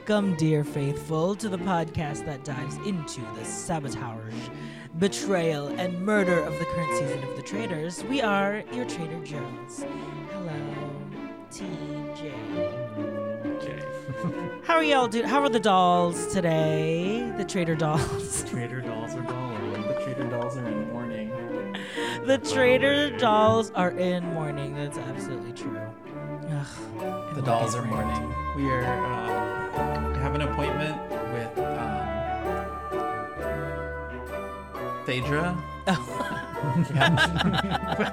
Welcome, dear faithful, to the podcast that dives into the sabotage, betrayal, and murder of the current season of The Traitors. We are your Trader Joe's. Hello, TJ. Okay. How are y'all doing? How are the dolls today? The Trader dolls. Trader dolls are dollar. The Trader Dolls are in mourning. the Trader dolls are in mourning. That's absolutely true. Ugh, The dolls are mourning. We are uh, we have an appointment with um, Phaedra.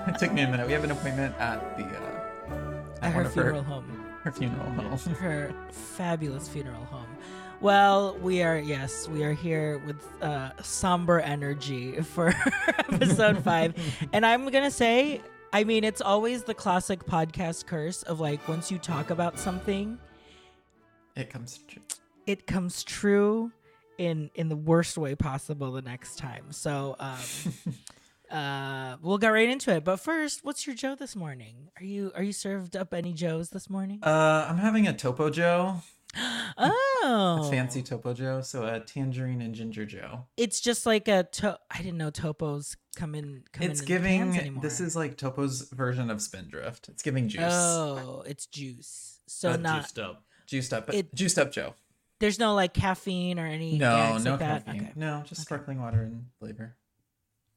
It took me a minute. We have an appointment at the uh, At her one of funeral home. her funeral home. her fabulous funeral home. Well, we are yes, we are here with uh, somber energy for episode five, and I'm gonna say, I mean, it's always the classic podcast curse of like once you talk about something, It comes true. It comes true in in the worst way possible the next time. So, um, uh, we'll get right into it. But first, what's your Joe this morning? Are you are you served up any Joes this morning? Uh, I'm having a Topo Joe, oh, a fancy Topo Joe, so a tangerine and ginger Joe. it's just like a to- I didn't know topos come in come It's in giving. This is like Topo's version of Spindrift. It's giving juice. oh, it's juice. So Uh, not Juiced up. Juiced up, It- juiced up Joe. There's no like caffeine or any No, no like that? caffeine. Okay. No, just Okay. sparkling water and flavor.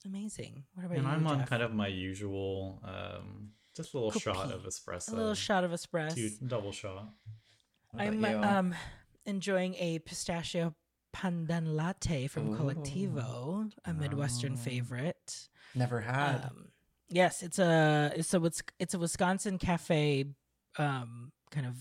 Amazing. What about And you? And I'm on Jeff? kind of my usual, um, just a little shot of espresso. a little shot of espresso. Two, double shot. What I'm you? um enjoying a pistachio pandan latte from Ooh. Colectivo, a Midwestern Oh. favorite. Never had. Um, yes, it's a it's a Wis- it's a Wisconsin cafe um kind of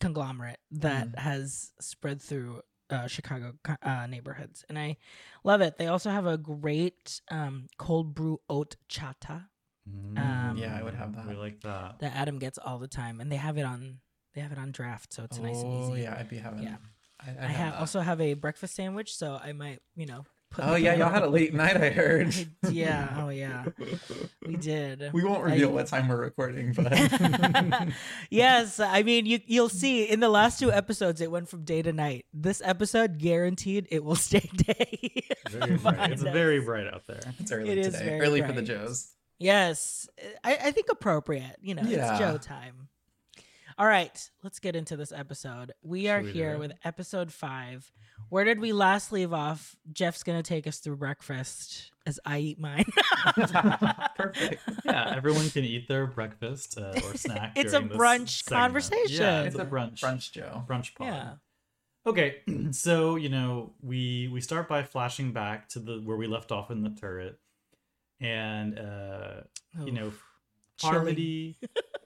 conglomerate that Mm. has spread through uh, Chicago uh, neighborhoods, and I love it. They also have a great um, cold brew oat chata Mm, Um, yeah, I would have that. We like that. that Adam gets all the time, and they have it on they have it on draft, so it's oh, nice and easy. yeah, I'd be having. Yeah. I, I'd I have that. also have a breakfast sandwich, so I might you know. Put Oh yeah, y'all had a late night. I heard. Yeah. Oh yeah. We did. we won't I- reveal what time we're recording, but yes, I mean you you'll see in the last two episodes it went from day to night. This episode guaranteed it will stay day. Very bright. It's us. very bright out there. it's early It is today. very Early for the. Joes. Yes, I, I think appropriate. You know, Yeah. it's Joe time. All right, let's get into this episode. We are Should here it? with episode five. Where did we last leave off? Jeff's gonna take us through breakfast as I eat mine. Perfect. Yeah, everyone can eat their breakfast uh, or snack. It's a this brunch segment. conversation. Yeah, it's It's a brunch. Brunch Joe. Brunch pod. yeah. Okay, so you know we we start by flashing back to the where we left off in the turret, and uh, you know Chilling. Parvati.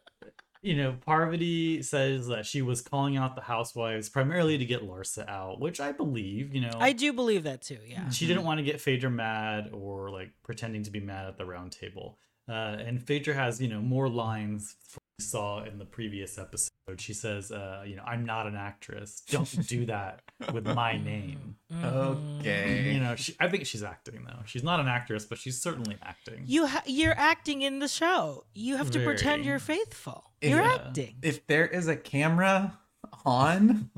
you know Parvati says that she was calling out the housewives primarily to get Larsa out, which I believe. You know, I do believe that too. Yeah. she didn't want to get Phaedra mad or like pretending to be mad at the round table. Uh, and Phaedra has, you know, more lines we saw in the previous episode. She says, uh, you know, I'm not an actress. Don't do that with my name. Mhm. Okay. You know, she, I think she's acting though. She's not an actress, but she's certainly acting. You ha- you're acting in the show. You have to pretend you're faithful. If- You're Yeah. acting. if there is a camera on,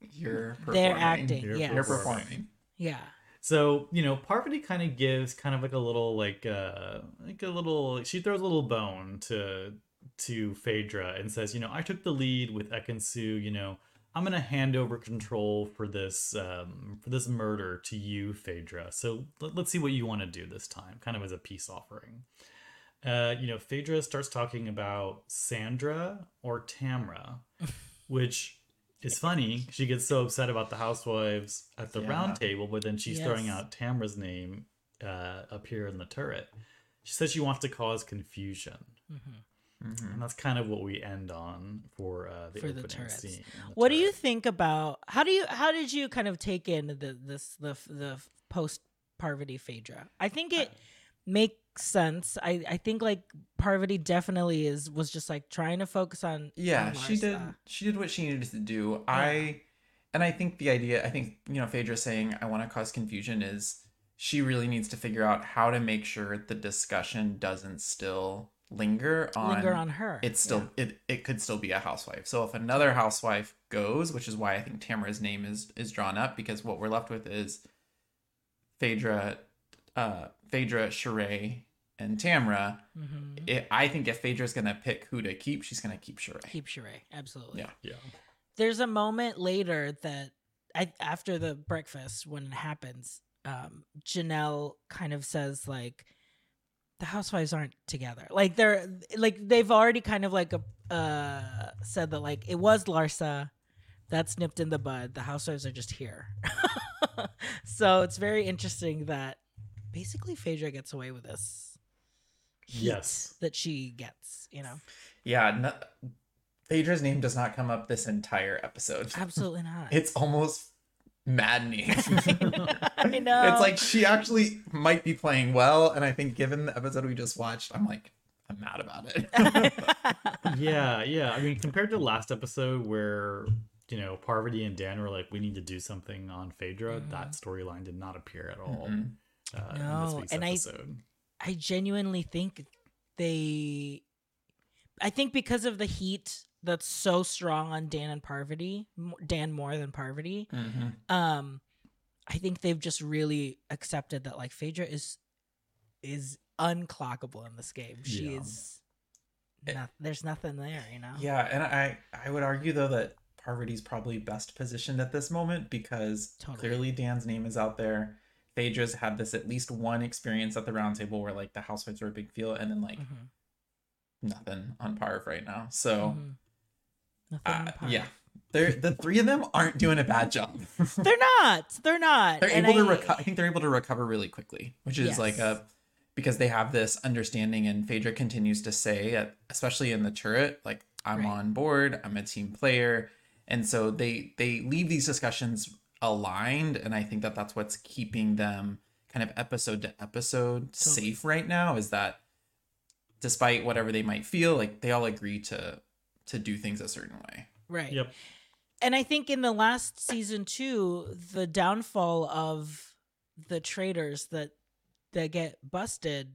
you're performing. They're acting. You're yes. You're performing. Yeah. So, you know, Parvati kind of gives kind of like a little like uh like a little she throws a little bone to to Phaedra and says, you know, I took the lead with Ekin-Su, you know, I'm gonna hand over control for this um for this murder to you, Phaedra. So let, let's see what you want to do this time, kind of as a peace offering. Uh, you know, Phaedra starts talking about Sandra or Tamra, which is funny. She gets so upset about the housewives at the Yeah. round table, but then she's throwing out Tamra's name uh, up here in the turret. She says she wants to cause confusion. Mm-hmm. And that's kind of what we end on for uh, the For the opening turrets. scene. the What do you think about how do you how did you kind of take in the this the the post Parvati Phaedra? I think it makes sense. I I think like Parvati definitely is was just like trying to focus on Yeah, on she did. She did what she needed to do. I, and I think the idea. I think you know, Phaedra saying I want to cause confusion is she really needs to figure out how to make sure the discussion doesn't still linger on Linger on her. it's still it, it could still be a housewife. So if another housewife goes, which is why I think Tamra's name is is drawn up because what we're left with is Phaedra, uh, Phaedra, Sheree, and Tamra. hmm It, I think if Phaedra's gonna pick who to keep, she's gonna keep Sheree. Keep Sheree. Absolutely. Yeah. Yeah. There's a moment later that I after the breakfast when it happens, um, Janelle kind of says like the housewives aren't together. Like they're like they've already kind of like uh said that like it was Larsa that's nipped in the bud. The housewives are just here. so it's very interesting that basically Phaedra gets away with this. Yes. That she gets, you know. Yeah, no, Phaedra's name does not come up this entire episode. Absolutely not. It's almost maddening. I know. It's like she actually might be playing well, and I think given the episode we just watched, I'm like, I'm mad about it. yeah, yeah. I mean, compared to last episode where you know Parvati and Dan were like, "We need to do something on Phaedra," that storyline did not appear at all Mhm. uh, in No, this week's and I- episode. I genuinely think they I think because of the heat that's so strong on Dan and Parvati, Dan more than Parvati, Mhm. um I think they've just really accepted that like Phaedra is is unclockable in this game. She Yeah. is not, there's nothing there, you know. Yeah, and I I would argue though that Parvati's probably best positioned at this moment because Totally. clearly Dan's name is out there. Phaedra's had this at least one experience at the round table where like the housewives are a big deal, and then like Mhm, nothing on Parv right now. So mhm. Nothing uh, yeah, they're the three of them aren't doing a bad job. They're not. They're not. they're And able to recover. I think they're able to recover really quickly, which is like a because they have this understanding, and Phaedra continues to say, especially in the turret, like I'm Right. on board, I'm a team player, and so they they leave these discussions aligned, and I think that that's what's keeping them kind of episode to episode Totally. safe right now. Is that despite whatever they might feel, like they all agree to to do things a certain way. Right. Yep. and I think in the last season too, the downfall of the traitors that that get busted,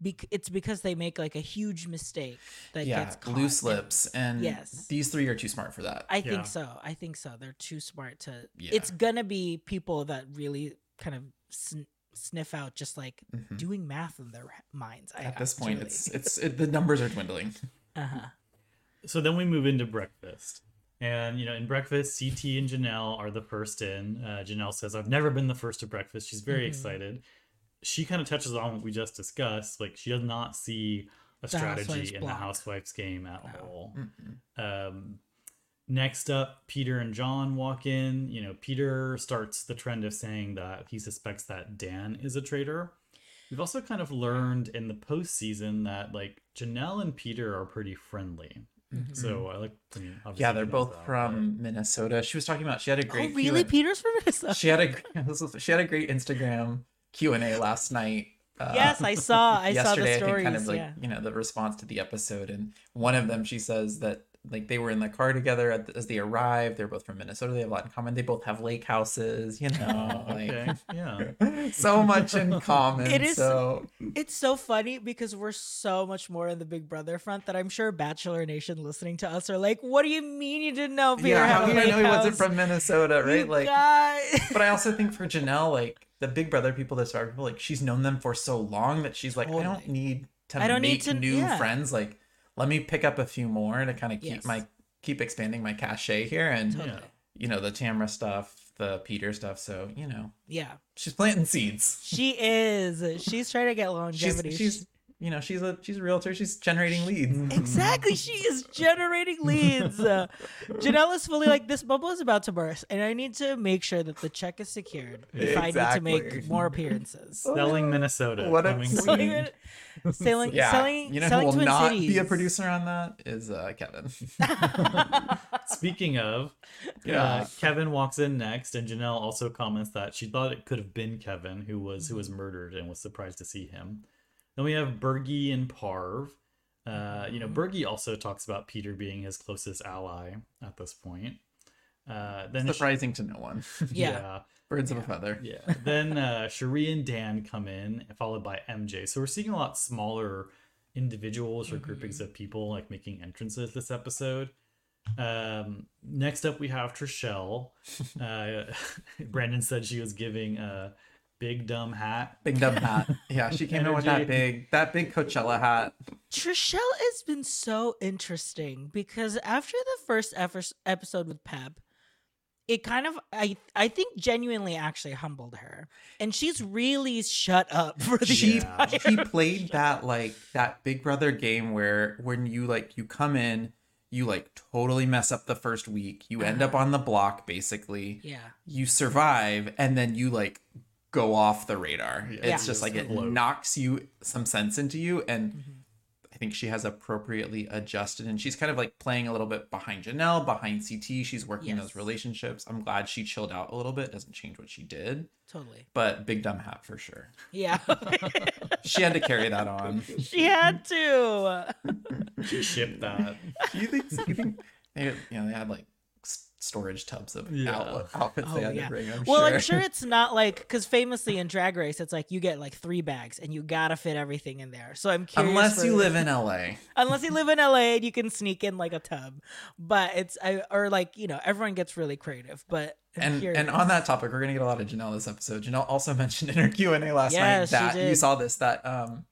bec- it's because they make like a huge mistake that yeah, gets caught. loose And lips, and Yes. these three are too smart for that. I Yeah. think so. I think so. They're too smart to. Yeah. It's gonna be people that really kind of sn- sniff out just like Mhm. doing math in their minds. I At this point, truly. it's it's it, the numbers are dwindling. uh-huh. So then we move into breakfast. And, you know, in breakfast, CT and Janelle are the first in. Uh, Janelle says, I've never been the first to breakfast. She's very Mhm. excited. She kind of touches on what we just discussed. Like, she does not see a The strategy in block. the Housewives game at No. all. Mm-mm. Um, next up, Peter and John walk in. You know, Peter starts the trend of saying that he suspects that Dan is a traitor. We've also kind of learned in the postseason that like Janelle and Peter are pretty friendly. Mhm. So I like. I mean, obviously Yeah, they're both that, from Minnesota. She was talking about she had a great. Oh, great really? Q&A Peter's from Minnesota. she had a she had a great Instagram Q and A last night. Uh, yes, I saw. I saw the yesterday. I stories. think kind of like yeah. you know the response to the episode, and one of them she says that like they were in the car together at, as they arrived. They're both from Minnesota. They have a lot in common. They both have lake houses. You know, Oh, okay. Yeah. so much in common. It is- so It's so funny because we're so much more in the Big Brother front that I'm sure Bachelor Nation listening to us are like, "What do you mean you didn't know Peter yeah, how a did I lake know he wasn't from Minnesota, right? You like guys." but I also think for Janelle, like the Big Brother people, the Survivor people, like she's known them for so long that she's like, I don't need to I don't need make to- new yeah. friends. Like, let me pick up a few more to kind of keep Yes. my keep expanding my cachet here, and Totally. You know the Tamra stuff, the Peter stuff. So you know Yeah, she's planting seeds. she is. She's trying to get She's longevity. she's you know she's a she's a realtor. She's generating leads. Exactly, she is generating leads. Uh, Janelle is fully like this bubble is about to burst, and I need to make sure that the check is secured if I need to make more appearances. Selling Minnesota. What a coming queen. Selling, Yeah, selling, you know who will Twin not Cities. be a producer on that is uh, Kevin. Speaking of, Yeah. uh, Kevin walks in next, and Janelle also comments that she thought it could have been Kevin who was who was murdered and was surprised to see him. Then we have Bergie and Parv. Uh, you know, Bergie also talks about Peter being his closest ally at this point. Uh, then Surprising to no one. Yeah. Birds of a feather. yeah. Then uh, Sheree and Dan come in, followed by MJ. So we're seeing a lot smaller individuals or groupings of people like making entrances this episode. Um, next up, we have Trishelle. Uh, Brandon said she was giving a big dumb hat. Big dumb hat. Yeah, she came in with that big that big Coachella hat. Trishelle has been so interesting because after the first episode with Pep, it kind of I I think genuinely actually humbled her, and she's really shut up for the She Yeah. entire she played that like that Big Brother game where when you like you come in, you like totally mess up the first week, you end up uh-huh. on the block basically. Yeah, you survive and then you like go off the radar. Yeah. It's Yeah. just like it Float. knocks you some sense into you and mm-hmm. I think she has appropriately adjusted and she's kind of like playing a little bit behind Janelle, behind CT. She's working Yes. those relationships. I'm glad she chilled out a little bit. Doesn't change what she did, totally. but big dumb hat for sure. Yeah, She had to carry that on. she had to. She shipped that. Do you think? You think? They, you know, they had like s- storage tubs of Yeah. outlet, outfits Oh, they had yeah. to bring. I'm well, sure. I'm sure it's not like because famously in Drag Race, it's like you get like three bags and you gotta fit everything in there. So I'm curious. Unless you live in LA. unless you live in LA and you can sneak in like a tub, but it's I or like you know everyone gets really creative. But I'm And curious. and on that topic, we're gonna get a lot of Janelle this episode. Janelle also mentioned in her Q and A last Yeah, night that you saw this that um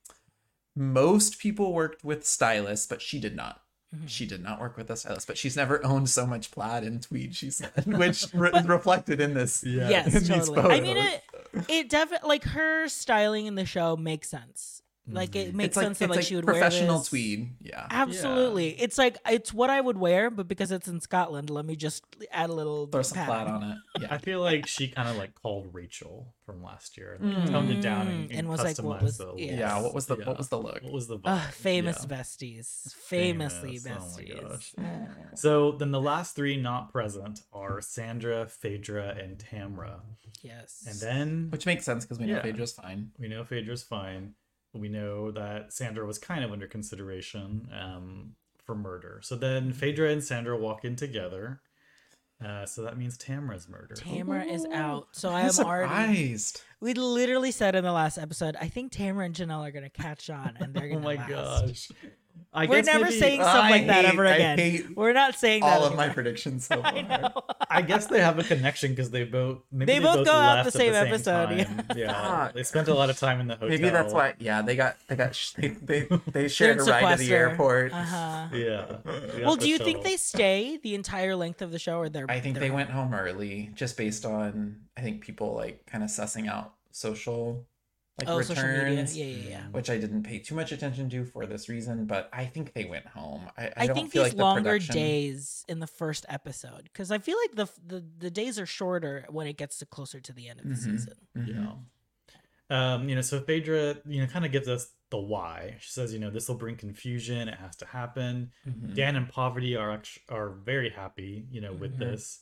most people worked with stylists, but she did not. Mm-hmm. She did not work with stylist, but she's never owned so much plaid and tweed. She said, which re- reflected in this. Yeah. yes, in totally. I mean it. It definitely like her styling in the show makes sense. Like it makes It's like sense that like, like she would professional wear this. tweed. Yeah. Absolutely, it's like it's what I would wear, but because it's in Scotland, let me just add a little Throw some plaid pattern. on it. Yeah. I feel like she kind of like called Rachel from last year and like, toned it down and, Mm, and, and was like, what was- the look. yeah. Yeah. What was the Yeah. what was the look? What was the vibe? Ugh, famous Yeah. besties, famously Famous. Oh my besties. gosh. So then the last three not present are Sandra, Phaedra, and Tamra. Yes, And then Which makes sense because we know Phaedra's fine. we know Phaedra's fine. We know that Sandra was kind of under consideration um, for murder. So then Phaedra and Sandra walk in together. Uh, so that means Tamra's murder. Tamra is out, so I I'm am already. surprised. We literally said in the last episode, I think Tamra and Janelle are gonna catch on, and they're oh gonna. Oh my last. gosh. I We're guess never maybe- saying stuff I like that hate- ever I again. hate We're not saying that. All of my predictions so far. I know. I guess they have a connection because they both maybe They both go out left the same episode, yeah. time. Yeah, Fuck. they spent a lot of time in the hotel. Maybe that's why. Yeah, they got they got sh- they they, they shared a ride to the airport. Uh-huh. Yeah. they Well, do you think they stay the entire length of the show, or they're? I think they're they home? went home early just based on I think people like kind of sussing out social like Oh, social media. returns, Yeah, yeah, yeah. which I didn't pay too much attention to for this reason. But I think they went home. I, I, I, don't think feel these like the longer production- days in the first episode, because I feel like the, the the days are shorter when it gets to closer to the end of the Mhm. season. Mhm. Yeah. Um, you know, so Phaedra, you know, kind of gives us the why. She says, you know, this will bring confusion. It has to happen. Mhm. Dan and Parvati are act- are very happy, you know, with Mhm. this.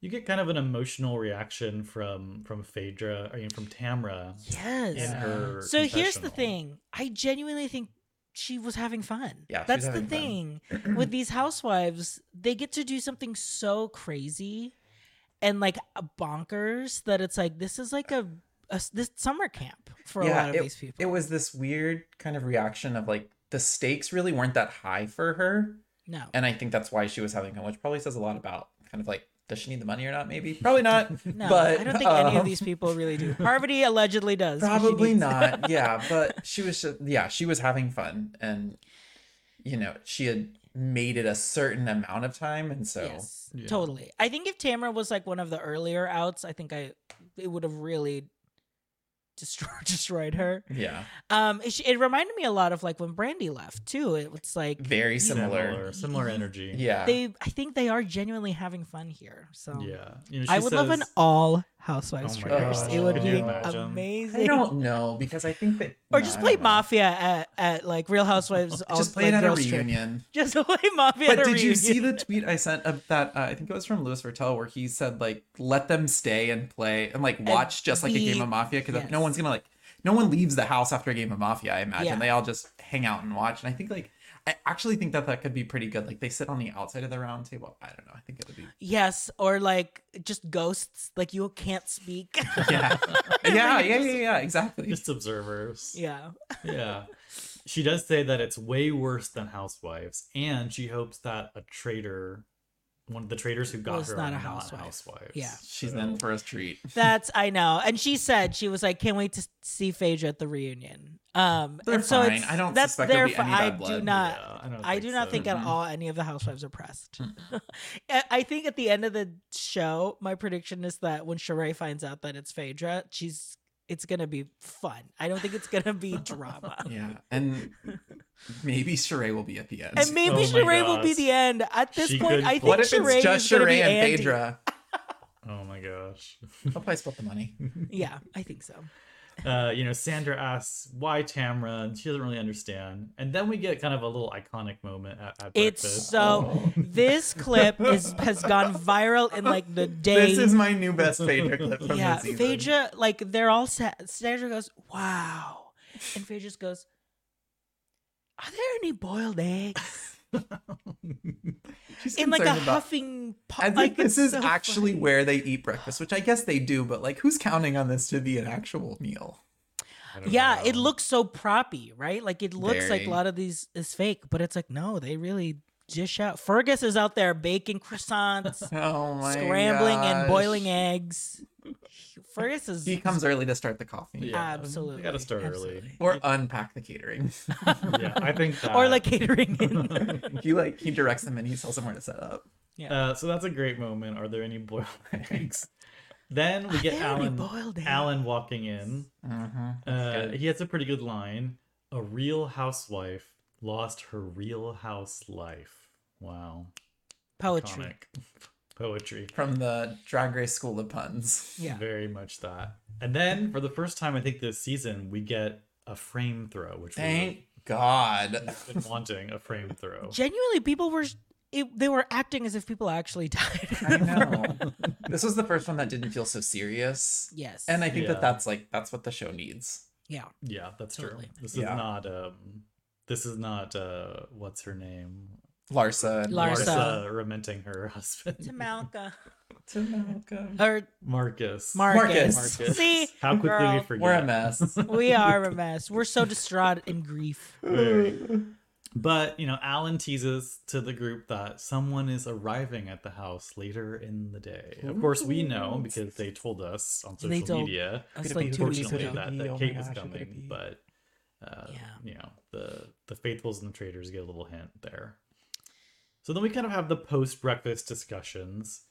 You get kind of an emotional reaction from from Phaedra, I mean, from Tamra Yes. in her. So here's the thing. I genuinely think she was having fun. Yeah, That's the thing. With these housewives, they get to do something so crazy and like bonkers that it's like this is like a this summer camp for a lot of it, these people. It was this weird kind of reaction of like the stakes really weren't that high for her. no. And I think that's why she was having fun, which probably says a lot about kind of like, does she need the money or not? Maybe. Probably not. No, but I don't think any of um, these people really do. Parvati allegedly does. 'cause she Probably not. Yeah. But she was just, yeah, she was having fun. And, you know, she had made it a certain amount of time. And so, Yes, Yeah. totally. I think if Tamra was like one of the earlier outs, I think I it would have really destroyed destroyed her. yeah, Um, it, it reminded me a lot of like when Brandi left too. It was like very similar. Similar, similar energy. Yeah. they. I think they are genuinely having fun here. So Yeah. You know, I she would love an all housewives Oh my gosh. It would Can be amazing. I don't know because I think that. or no, just play. Mafia at, at like Real Housewives. all, Just play like, it at a girls trip. reunion. Just play Mafia But at a did you see the tweet I sent of that? Uh, I think it was from Louis Virtel where he said like, "Let them stay and play and like watch just like a game of Mafia because yes. no one's gonna like, no one leaves the house after a game of Mafia. I imagine Yeah. they all just hang out and watch. And I think like, I actually think that that could be pretty good. Like they sit on the outside of the round table. I don't know. I think it would be. Yes, or like just ghosts. Like you can't speak. Yeah, yeah, yeah, yeah, yeah. Exactly. Just observers. yeah. yeah. she does say that it's way worse than Housewives, and she hopes that a traitor, one of the traitors who got Was her, not are a not housewife. housewives. Yeah. She's So- in for a treat. That's I know, and she said she was like, "Can't wait to see Phaedra at the reunion." Um, They're and so fine. it's, I don't that's suspect there'll their be I do not. Yeah, I, don't I do not so. think at Mhm. all any of the housewives are pressed. I I think at the end of the show, my prediction is that when Sheree finds out that it's Phaedra, she's it's gonna be fun. I don't think it's gonna be drama. Yeah, and maybe Sheree will be at the end. And maybe Oh Sheree will be the end. At this She point, could I think pull- what if Sheree it's just is Sheree be and Andy. Phaedra? Oh my gosh. They'll probably split the money. Yeah, I think so. Uh, you know, Sandra asks why Tamra, and she doesn't really understand. And then we get kind of a little iconic moment at, at It's breakfast. so. This clip is has gone viral in like the day. This is my new best Phaedra clip from yeah, the season. Phaedra, like they're all set. Sandra goes, "Wow," and Phaedra just goes, "Are there any boiled eggs?" She's In like a concerned about- huffing. Po- As like this is so actually funny. where they eat breakfast, which I guess they do, but like, who's counting on this to be an actual meal? I don't Yeah, it looks so proppy, right? Like it looks like a lot of these is fake, but it's like no, they really dish out. Fergus is out there baking croissants, Oh my scrambling and boiling eggs. Fergus is He comes early to start the coffee. Yeah, absolutely You gotta start absolutely. early. Or unpack the catering. yeah, I think that. or like catering. in. he like he directs them and he tells them where to set up. Uh, so that's a great moment. Are there any boiled eggs? Then we get Alan. boiled? Alan walking in. Mm-hmm. Uh, he has a pretty good line. A real housewife lost her real house life. Wow. Poetry. Iconic. Poetry. From the Drag Race School of Puns. Yeah. Very much that. And then for the first time, I think this season, we get a frame throw, which Thank God. we've been wanting a frame throw. Genuinely, people were it, they were acting as if people actually died. I know. this was the first one that didn't feel so serious. yes. And I think Yeah. that that's like that's what the show needs. yeah. Yeah, that's Totally. true. This Yeah. is not um this is not uh what's her name? Larsa. and Larsa. Larsa lamenting her husband. Tamalka. To Malcolm. Or Marcus. Marcus. Marcus. See, How quickly girl, we forget. We're a mess. we are a mess. We're so distraught in grief. Very. But, you know, Alan teases to the group that someone is arriving at the house later in the day. Of course, we know because they told us on They social told media, Us Could like be two fortunately, that, that Oh Kate was gosh, who could it coming. But, uh, Yeah. you know, the, the faithfuls and the traitors get a little hint there. So then we kind of have the post breakfast discussions.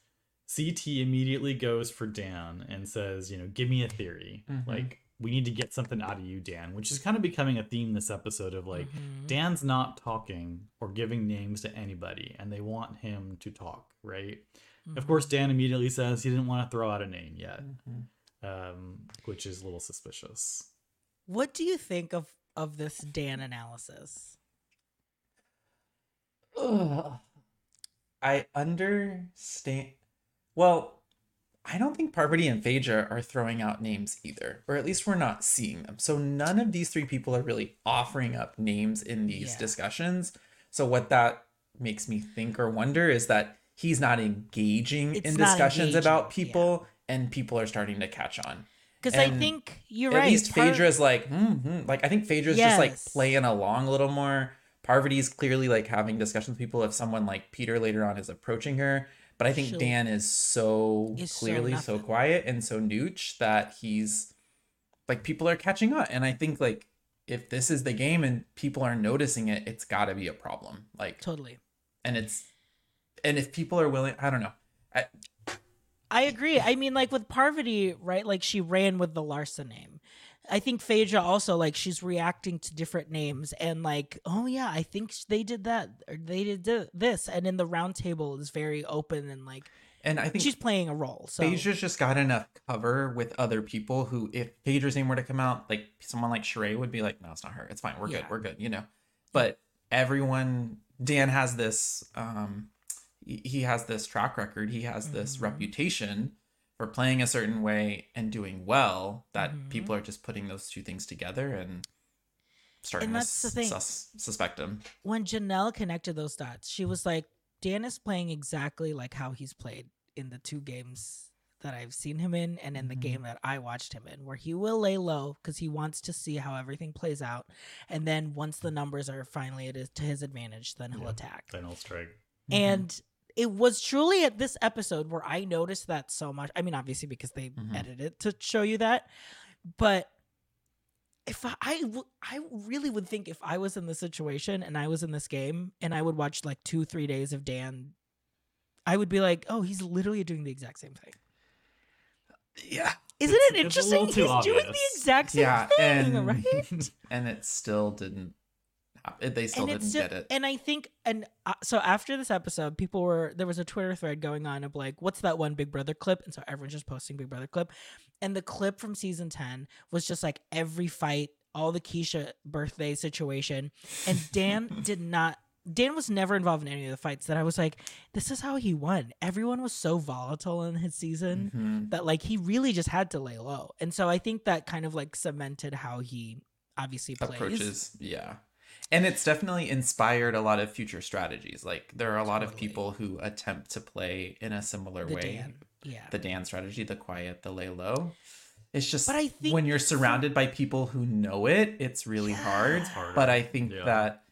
CT immediately goes for Dan and says, you know, give me a theory. Mhm. Like, we need to get something out of you, Dan, which is kind of becoming a theme this episode of like, Mhm. Dan's not talking or giving names to anybody, and they want him to talk, right? Of course, Dan immediately says he didn't want to throw out a name yet, Mhm. um, which is a little suspicious. What do you think of of this Dan analysis? Ugh. I understand. Well, I don't think Parvati and Phaedra are throwing out names either, or at least we're not seeing them. So none of these three people are really offering up names in these Yeah. discussions. So what that makes me think or wonder is that he's not engaging It's in not discussions engaging, about people, and people are starting to catch on. Because I think you're At right. At least Par- Phaedra's like, hmm like I think Phaedra's just like playing along a little more. Parvati's clearly like having discussions with people if someone like Peter later on is approaching her. But I think She'll- Dan is so Is clearly so, nothing. quiet and so nooch that he's like people are catching on. And I think like if this is the game and people are noticing it, it's gotta be a problem. Like totally. and it's and if people are willing I don't know. I, I agree. I mean, like with Parvati, right? Like she ran with the Larsa name. I think Phaedra also like she's reacting to different names and like, oh yeah, I think they did that or they did this, and in the round table is very open and like and I think she's playing a role. So Phaedra's just got enough cover with other people who, if Phaedra's name were to come out, like someone like Sheree would be like, no, it's not her. It's fine. We're Yeah. good. We're good. You know. But everyone, Dan has this. um he has this track record. He has this Mhm. reputation for playing a certain way and doing well. That Mhm. people are just putting those two things together and starting And to the thing. sus- suspect him. when Janelle connected those dots, she was like, Dan is playing exactly like how he's played in the two games that I've seen him in and in the Mhm. game that I watched him in, where he will lay low because he wants to see how everything plays out, and then once the numbers are finally at his, to his advantage, then he'll Yeah. attack. Then he'll strike. Mm-hmm. And it was truly at this episode where I noticed that so much. I mean, obviously because they Mhm. edited it to show you that, but if I, I, w- I really would think if I was in this situation and I was in this game and I would watch like two, three days of Dan, I would be like, oh, he's literally doing the exact same thing. yeah, Isn't It's- it interesting? He's too doing the exact same yeah, thing, and right? and it still didn't. They still and didn't get it. and I think and uh, so after this episode, people were there was a Twitter thread going on of like, what's that one Big Brother clip? And so everyone's just posting Big Brother clip, and the clip from season ten was just like every fight, all the Keesha birthday situation, and Dan did not. Dan was never involved in any of the fights. That I was like, this is how he won. Everyone was so volatile in his season Mhm. that like he really just had to lay low, and so I think that kind of like cemented how he obviously plays. approaches yeah and it's definitely inspired a lot of future strategies like there are a lot of people who attempt to play in a similar The way Dan, yeah. the dan strategy the quiet the lay low it's just But I think when you're surrounded by people who know it it's really hard Yeah. harder. but i think Yeah. that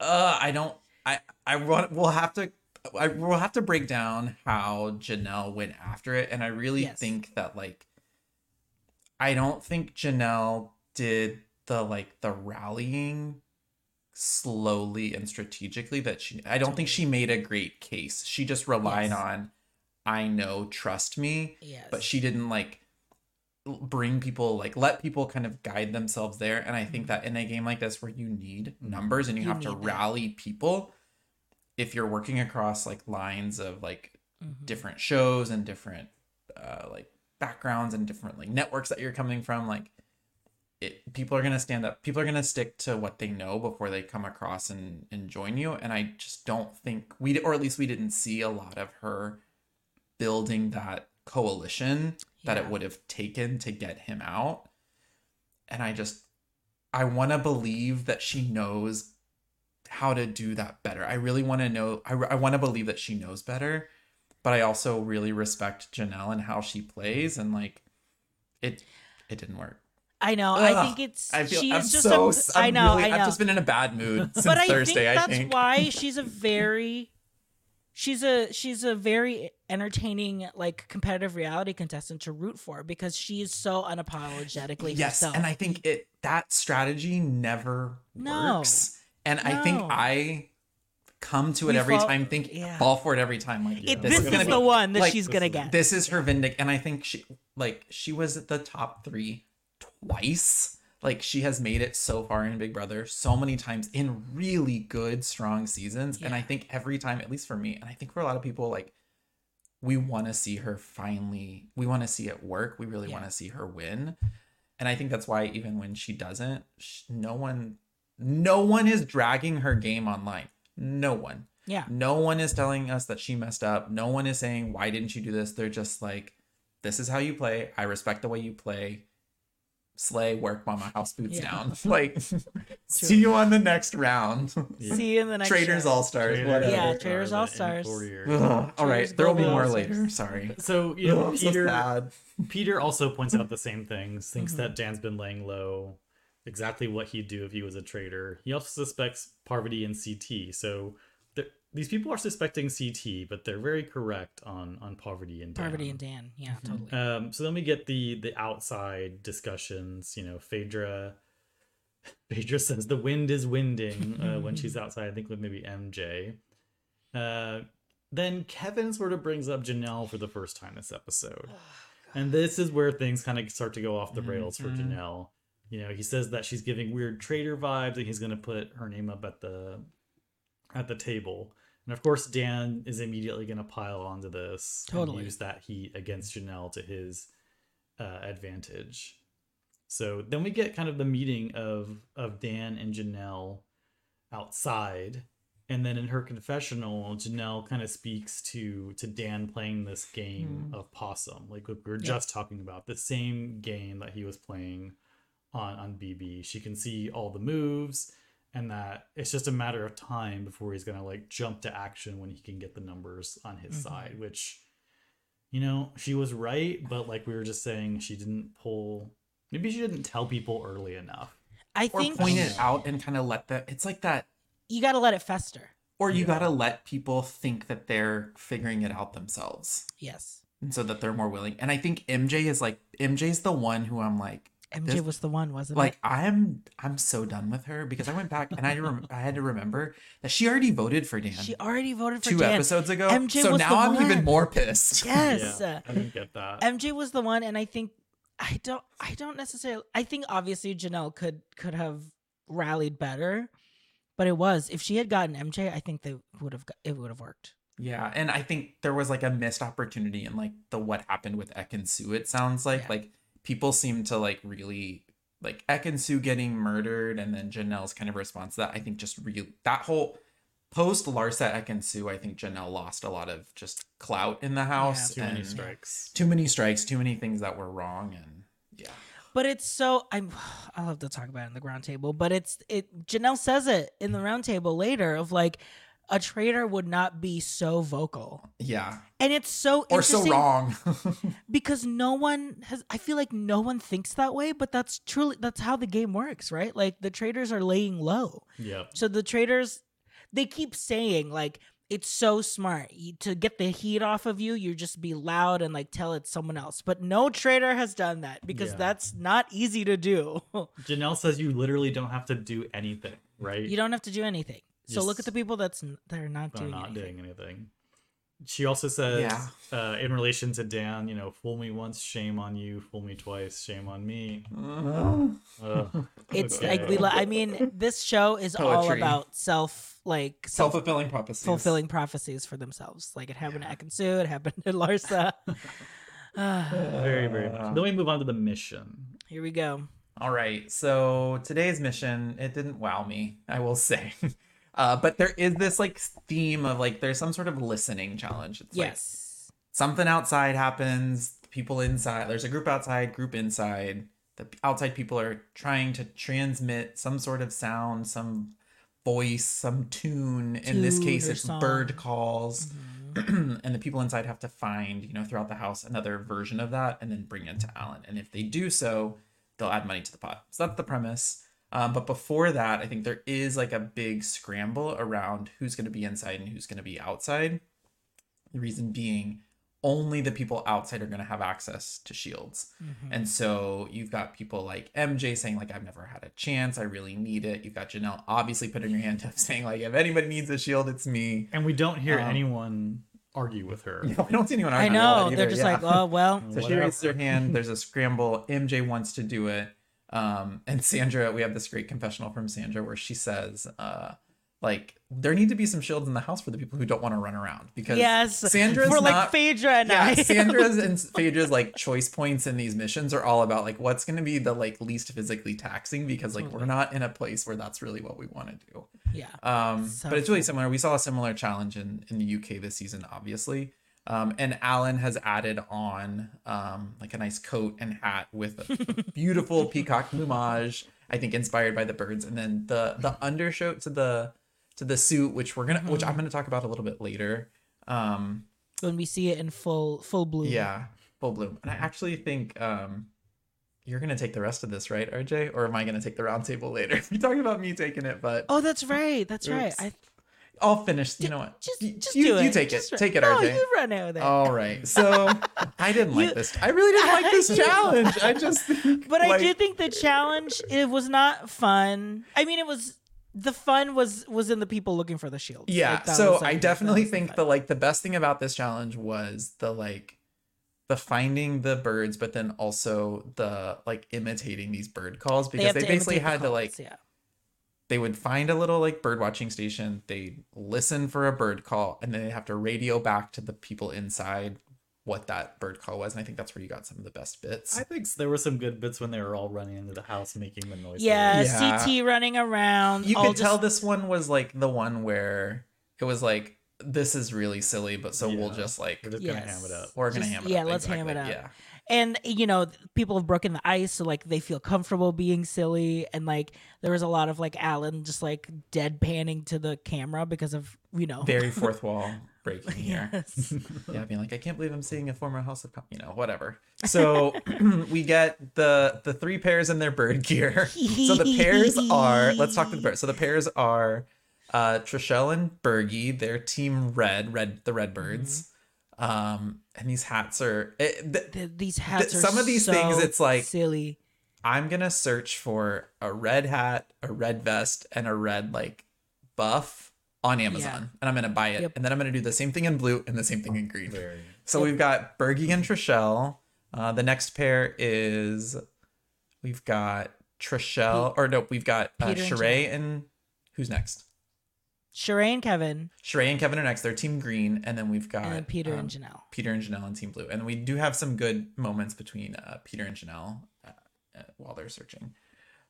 uh i don't i i want we'll have to I we'll have to break down how Janelle went after it, and I really Yes. think that like I don't think Janelle did the like the rallying slowly and strategically that she I don't think she made a great case. She just relied Yes. on I know, trust me, Yes. but she didn't like bring people like let people kind of guide themselves there and i think that in a game like this where you need numbers and you, Mm-hmm. You have to rally people if you're working across like lines of like Mhm. different shows and different uh like backgrounds and different like networks that you're coming from like it people are going to stand up people are going to stick to what they know before they come across and and join you and i just don't think we or at least we didn't see a lot of her building that coalition that it would have taken to get him out and i just i want to believe that she knows how to do that better. I really want to know i, I want to believe that she knows better but i also really respect janelle and how she plays and like it it didn't work I know. I think it's i feel she i'm is just so a, I'm I know. really, I know. i've just been in a bad mood since but I thursday think i that's think why she's a very she's a she's a very entertaining like competitive reality contestant to root for because she is so unapologetically yes herself. and i think it that strategy never No. works and i think i come to it We every fall- time think yeah. fall for it every time like It- this, this is is, gonna the be one that like, she's gonna get. this is her vindic and i think she like she was at the top three twice like she has made it so far in big brother so many times in really good strong seasons and i think every time at least for me and i think for a lot of people like we want to see her finally we want to see it work we really Yeah. want to see her win and i think that's why even when she doesn't sh- no one no one is dragging her game online no one yeah. no one is telling us that she messed up. No one is saying, why didn't you do this? They're just like, this is how you play. I respect the way you play. Slay, work, mama, house boots Yeah. down. Like, see you on the next round. See you in the next Traitors. All Stars, Traitors. Yeah, are Traitors All-Stars. four years. Ugh, all Traders right, there will be more later. Sorry. So you know, Ugh, I'm so Peter. Peter also points out the same things. Thinks Mhm. that Dan's been laying low. Exactly what he'd do if he was a traitor. He also suspects Parvati and CT. So there- these people are suspecting CT, but they're very correct on on Parvati and Dan. Parvati and Dan. Yeah, Mhm. totally. Um, so then we get the the outside discussions. You know, Phaedra. Phaedra says the wind is winding uh, when she's outside. I think with maybe MJ. Uh, then Kevin sort of brings up Janelle for the first time this episode, and this is where things kind of start to go off the rails for Mhm. Janelle. You know, he says that she's giving weird traitor vibes, and he's going to put her name up at the at the table. And of course, Dan is immediately going to pile onto this Totally. and use that heat against Janelle to his uh, advantage. So then we get kind of the meeting of of Dan and Janelle outside, and then in her confessional, Janelle kind of speaks to to Dan playing this game Hmm. of possum, like we were just talking about, the same game that he was playing on on BB. She can see all the moves and that it's just a matter of time before he's gonna like jump to action when he can get the numbers on his Mhm. side which you know, she was right, but like we were just saying, she didn't pull. Maybe she didn't tell people early enough. I Or think point it out and kind of let the. It's like that. you got to let it fester. Or you Yeah. gotta let people think that they're figuring it out themselves, Yes. and so that they're more willing. And I think MJ is like MJ's the one who I'm like, MJ This- was the one, wasn't like it? Like I'm I'm so done with her because I went back and I rem- I had to remember that she already voted for Dan She already voted for two Dan. episodes ago. MJ so was now the I'm even more pissed. Yes. Yeah, I didn't get that. MJ was the one, and I think I don't I don't necessarily I think obviously Janelle could could have rallied better, but it was if she had gotten MJ, I think they would have got- it would have worked. Yeah, and I think there was like a missed opportunity in like the what happened with Ekin-Su. It sounds like Yeah. like people seem to like really like Ekin-Su getting murdered, and then Janelle's kind of response to that. I think just real that whole post Larsa Ekin-Su. I think Janelle lost a lot of just clout in the house. Too many and strikes. Too many strikes. Too many things that were wrong, and yeah. But it's so I'm I love to talk about it in the ground table, but it's it Janelle says it in the round table later of like a traitor would not be so vocal. Yeah. And it's so Or so wrong. because no one has I feel like no one thinks that way, but that's truly that's how the game works, right? Like the traitors are laying low. Yeah. So the traitors they keep saying like it's so smart You- to get the heat off of you. You just be loud and like tell it someone else. But no traitor has done that because Yeah. that's not easy to do. Janelle says you literally don't have to do anything, right? you don't have to do anything. So look at the people that's that are not They're doing not anything. doing anything. She also says, Yeah. uh, in relation to Dan, you know, fool me once, shame on you. Fool me twice, shame on me. Ugh. It's Okay. like we. li- I mean, this show is all about self, like self Self-fulfilling prophecies. fulfilling prophecies for themselves. Like it happened to Ekin-Su, it happened to Larsa. Very, very much. Then we move on to the mission. here we go. All right. So today's mission, it didn't wow me, I will say. Uh, but there is this like theme of like there's some sort of listening challenge. It's like Yes. something outside happens, people inside. There's a group outside, group inside. The outside people are trying to transmit some sort of sound, some voice, some tune. In this case, it's song. bird calls. and the people inside have to find, you know, throughout the house another version of that and then bring it to Alan. And if they do so, they'll add money to the pot. So that's the premise. Um, but before that, I think there is like a big scramble around who's going to be inside and who's going to be outside. The reason being, only the people outside are going to have access to shields. Mm-hmm. And so you've got people like MJ saying like I've never had a chance, I really need it. You've got Janelle obviously putting her hand up saying like if anybody needs a shield, it's me. And we don't hear Um, anyone argue with her. You know, I don't see anyone I know. with that They're just yeah. like, oh well. So she raises her hand. There's a scramble. MJ wants to do it. Um, and Sandra, we have this great confessional from Sandra where she says, uh, like, there need to be some shields in the house for the people who don't want to run around because Yes. Sandra's for like not. Phaedra and yeah, I. Sandra's and Phaedra's like choice points in these missions are all about like what's going to be the like least physically taxing because like we're not in a place where that's really what we want to do. yeah. Um, So but it's really similar. We saw a similar challenge in, in the UK this season, obviously. Um, and Alan has added on um, like a nice coat and hat with a beautiful peacock plumage. I think inspired by the birds, and then the the undershirt to the to the suit, which we're gonna, which Mm-hmm. I'm gonna talk about a little bit later. Um, when we see it in full full bloom. yeah, full bloom. And I actually think um, you're gonna take the rest of this, right, RJ? Or am I gonna take the roundtable later? You're talking about me taking it, but Oh, that's right. That's right. I I'll finish. You know what? just just you, do it. You take Just it. run- Take it, no, RJ. you run out of there. All right. So I didn't like You- this. I really didn't like this challenge. I just. think, But I like, do think the challenge it was not fun. I mean, it was the fun was was in the people looking for the shield. Yeah. Like, so I definitely think fun. the like the best thing about this challenge was the like the finding the birds, but then also the like imitating these bird calls because have they, basically the had to like yeah. They would find a little like bird watching station, they listen for a bird call, and then they have to radio back to the people inside what that bird call was. And I think that's where you got some of the best bits. I think there were some good bits when they were all running into the house making the noise. Yeah, Yeah. CT running around. you all could tell this one was like the one where it was like this is really silly but so we'll just like We're just Yes. gonna ham it up. we're gonna Just- ham it yeah, up let's ham it up. yeah and you know people have broken the ice so like they feel comfortable being silly and like there was a lot of like alan just like deadpanning to the camera because of you know very fourth wall breaking here. Yes. yeah, being like, I can't believe I'm seeing a former House of, Com-, you know, whatever. So we get the the three pairs in their bird gear. so the pairs are, let's talk to the pairs. So the pairs are uh Trishelle and Bergie. They're team red, red the Redbirds. Um, and these hats are. It, th- Th- these hats are some of these things, it's like- silly. I'm gonna search for a red hat, a red vest, and a red like buff on Amazon, and I'm gonna buy it, Yep. and then I'm gonna do the same thing in blue and the same thing in green. Very. So we've got Bergie and Trishelle. Uh, the next pair is we've got Trishelle, or no, we've got uh, Peter and Sheree and who's next? Sheree and Kevin, Sheree and Kevin are next. They're team green, and then we've got and Peter um, and Janelle. Peter and Janelle and Team Blue. And we do have some good moments between uh, Peter and Janelle uh, uh, while they're searching.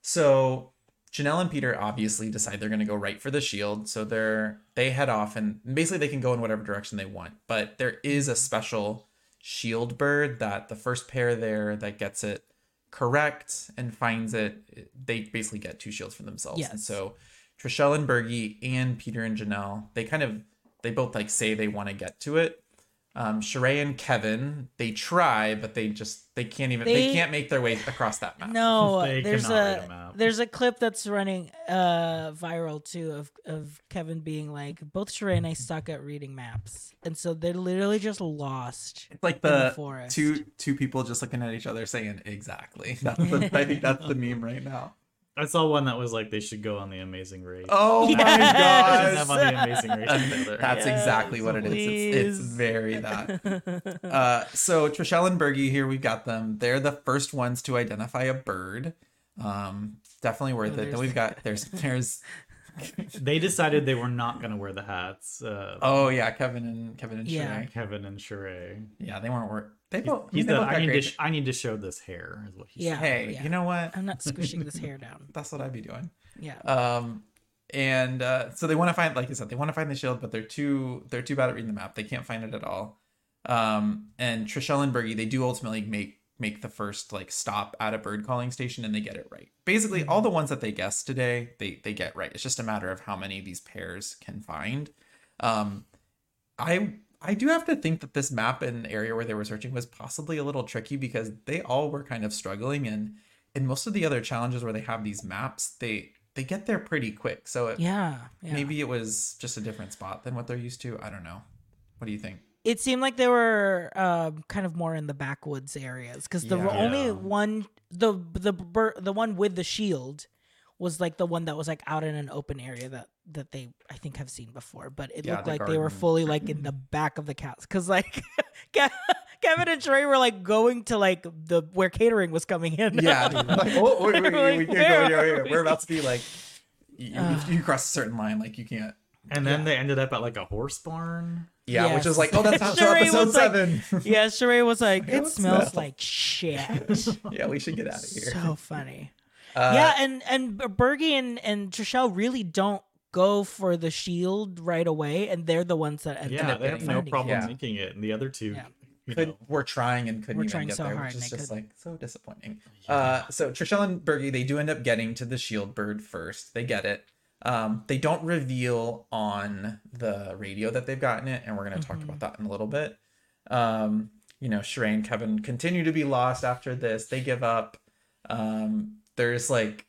So Janelle and Peter obviously decide they're going to go right for the shield. So they're they head off and basically they can go in whatever direction they want. But there is a special shield bird that the first pair there that gets it correct and finds it, they basically get two shields for themselves. Yes. And so Trishelle and Bergie and Peter and Janelle, they kind of they both like say they want to get to it. Um, Sheree and Kevin, they try, but they just they can't even they, They- can't make their way across that map. No, there's a, a map. there's a clip that's running uh viral too of of Kevin being like both Sheree and I suck at reading maps, and so they're literally just lost. It's like in the the, forest. two two people just looking at each other saying exactly. That's the, I think that's the meme right now. I saw one that was like they should go on the Amazing Race. Oh Yes. my They should gosh. have on the Amazing Race together. that's Yes, exactly what it is. It's, it's very that. Uh, so Trishelle and Bergie here, we've got them. They're the first ones to identify a bird. Um, definitely worth Oh, it. Then we've got there's there's They decided they were not going to wear the hats. Uh, oh yeah, Kevin and Kevin and Yeah. Sheree. Kevin and Sheree. Yeah, they weren't work. They both. He they said, both "I need to. Sh- I need to show this hair." Is what he Yeah. said. hey, yeah. you know what? I'm not squishing this hair down. That's what I'd be doing. Yeah. Um, and uh, so they want to find, like you said, they want to find the shield, but they're too they're too bad at reading the map. They can't find it at all. Um, and Trishelle and Bergie, they do ultimately make make the first like stop at a bird calling station, and they get it right. Basically, all the ones that they guessed today, they they get right. It's just a matter of how many these pairs can find. Um, I I do have to think that this map and area where they were searching was possibly a little tricky because they all were kind of struggling and in most of the other challenges where they have these maps, they they get there pretty quick. So it, Yeah. yeah. maybe it was just a different spot than what they're used to. I don't know. What do you think? It seemed like they were um, kind of more in the backwoods areas because the Yeah. only Yeah. one the the bir- the one with the shield was like the one that was like out in an open area that that they I think have seen before, but it Yeah, looked the like they were garden. fully like in the back of the cast because like Ke- Kevin and Trey were like going to like the where catering was coming in. Yeah. like, oh, wait, wait, wait, we can't go Where here, are here. we? We're about to be like, you, Ugh. you cross a certain line, like you can't. And then Yeah. they ended up at like a horse barn. Yeah, which Yes. is like, oh, that's how Sheree episode was like- seven. yeah. Sheree was like, It it smells smell." like shit. yeah, we should get out of here. so funny. Uh, yeah, and and Bergie and and Trishelle really don't go for the shield right away, and they're the ones that end up. Yeah, up they have no finding it. problem Yeah. making it, and the other two, Yeah. you could know, we're trying and couldn't We're even trying get so there, hard which is just couldn't. like so disappointing. Uh, so Trishelle and Bergie they do end up getting to the shield bird first. They get it. Um, they don't reveal on the radio that they've gotten it, and we're gonna talk Mhm. about that in a little bit. Um, you know, Sheree and Kevin continue to be lost after this. They give up. Um, there's like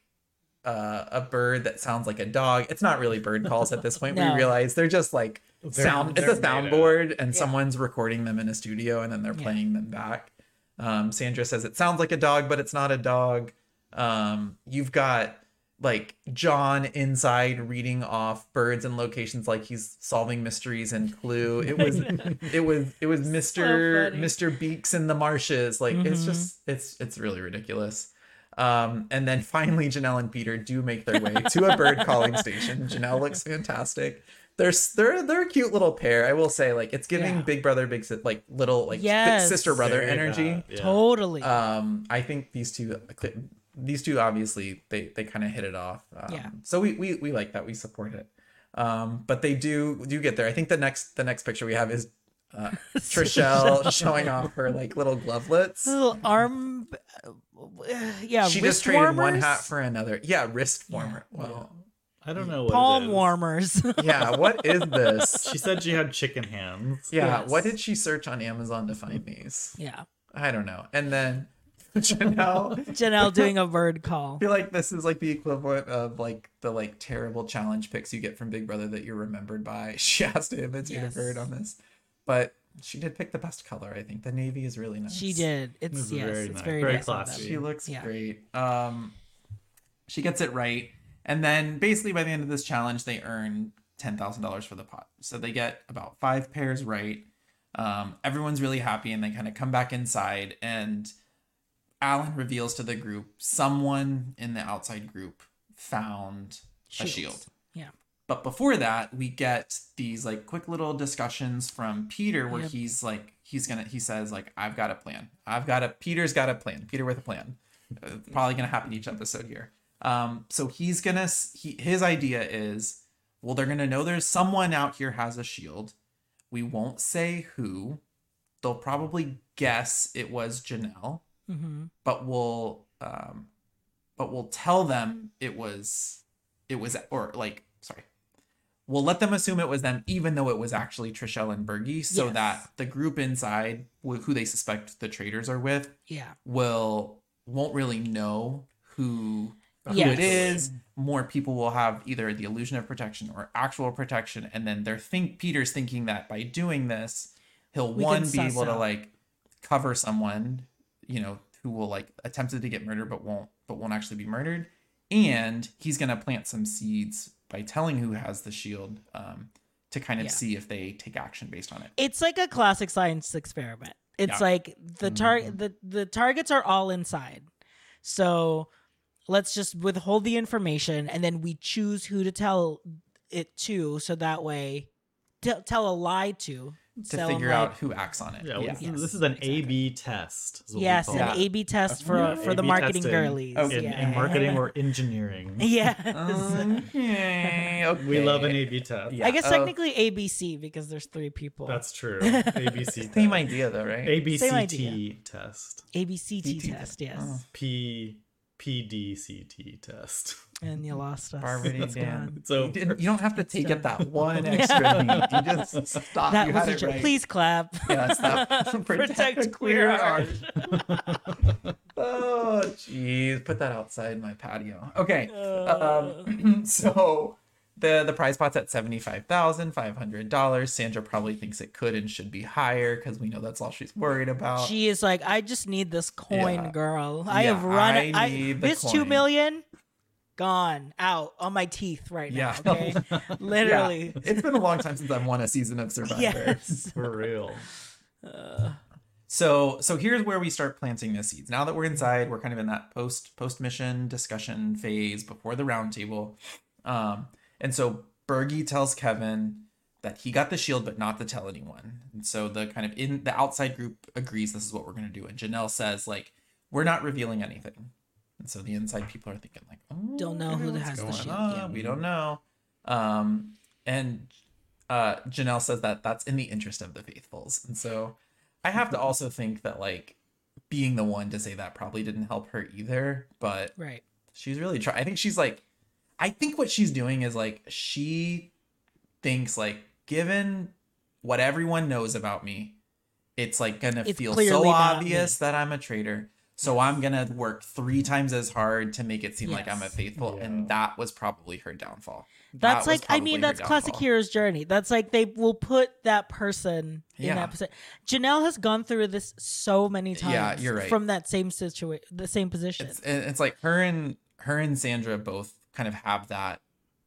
uh, a bird that sounds like a dog. It's not really bird calls at this point. No. We realize they're just like They're- sound. It's a they're made up. soundboard, and Yeah. someone's recording them in a studio, and then they're Yeah. playing them back. Um, Sandra says it sounds like a dog, but it's not a dog. Um, you've got like John inside reading off birds and locations like he's solving mysteries and Clue. It was it was it was Mr. funny. Mr. Beaks in the marshes. Like it's Mhm. just it's it's really ridiculous. Um, and then finally Janelle and Peter do make their way to a bird calling station. Janelle looks fantastic. They're they're they're a cute little pair. I will say, like it's giving Yeah. big brother, big si- like little like big Yes. sister brother very energy. yeah. Totally. Um, I think these two these two obviously they they kind of hit it off. Um, Yeah. So we, we we like that. We support it. Um, but they do do get there. I think the next the next picture we have is uh, Trishelle showing off her like little glovelets. little arm, uh, yeah. she wrist just traded one hat for another. Yeah, wrist warmer. Well, Well, I don't know what palm it is. warmers. Yeah, what is this? She said she had chicken hands. Yeah, Yes. what did she search on Amazon to find these? yeah. I don't know. And then Janelle, I Janelle doing a bird call. I feel like this is like the equivalent of like the like terrible challenge picks you get from Big Brother that you're remembered by. She has to imitate Yes. a bird on this, but she did pick the best color. I think the navy is really nice. She did. It's This is yes, very it's nice. very, Very nice classy. She looks Yeah. great. Um, she gets it right, and then basically by the end of this challenge, they earn ten thousand dollars for the pot. So they get about five pairs right. Um, everyone's really happy, and they kind of come back inside, and Alan reveals to the group someone in the outside group found a shield. Yeah. But before that, we get these like quick little discussions from Peter where Yep. he's like, he's gonna, he says like, I've got a plan. I've got a, Peter's got a plan. Peter with a plan. Uh, probably gonna happen each episode here. Um, so he's gonna, he, his idea is, well, they're gonna know there's someone out here has a shield. We won't say who. They'll probably guess it was Janelle hmm but we'll um but we'll tell them it was it was or like sorry we'll let them assume it was them even though it was actually Trishelle and Bergie so Yes. that the group inside who they suspect the traitors are with Yeah. will won't really know who who Yes. it is more people will have either the illusion of protection or actual protection and then they're think Peter's thinking that by doing this he'll We one be suss able to like cover someone you know who will like attempted to get murdered but won't but won't actually be murdered and he's going to plant some seeds by telling who has the shield um to kind of Yeah. see if they take action based on it It's like a classic science experiment. It's Yeah. like the tar- the the targets are all inside. So let's just withhold the information and then we choose who to tell it to so that way t- tell a lie to to tell 'em, figure like- out who acts on it Yeah, yeah, this, Yes, is, this is an exactly. A/B test. is what we Yes, an it. A/B test for Yeah, for the A/B marketing girlies. Okay. in, yeah. in marketing or engineering. yes. okay, okay. We love an A/B test. Yeah. I guess Oh. technically ABC because there's three people. That's true. ABC Same test. idea though, right? ABCT test. ABCT test, yes. Oh. P PDCT test. And you lost us. Barbary It's Dan. gone. So you, you don't have to take done. it that one extra beat. You just stop. That you was a joke. right. Please clap. Yeah, stop. Protect queer art. oh, jeez. Put that outside my patio. Okay. Uh. Um, so the the prize pot's at seventy five thousand five hundred dollars. Sandra probably thinks it could and should be higher because we know that's all she's worried about. She is like, I just need this coin, Yeah. girl. I Yeah, have run. I I, need the this two coin. million gone out on my teeth right now. Yeah. Okay, Yeah. literally. It's been a long time since I've won a season of Survivor. Yes. for real. So so here's where we start planting the seeds. Now that we're inside, we're kind of in that post post mission discussion phase before the roundtable. Um, and so Bergie tells Kevin that he got the shield, but not to tell anyone. And so the kind of in the outside group agrees this is what we're gonna do. And Janelle says like we're not revealing anything. And so the inside people are thinking like, oh, Don't know who has the going shield, yeah. We don't know. Um, and uh, Janelle says that that's in the interest of the faithfuls. And so I have to also think that like being the one to say that probably didn't help her either, but Right. she's really trying. I think she's like, I think what she's doing is like she thinks like given what everyone knows about me, it's like gonna It's feel so obvious me. that I'm a traitor. So I'm gonna work three times as hard to make it seem like I'm a faithful, Yeah. and that was probably her downfall. That's was like I mean her that's classic hero's journey. That's like they will put that person in that position. Janelle has gone through this so many times. Yeah, you're right. From that same situation, the same position. It's it's like her and her and Sandra both kind of have that.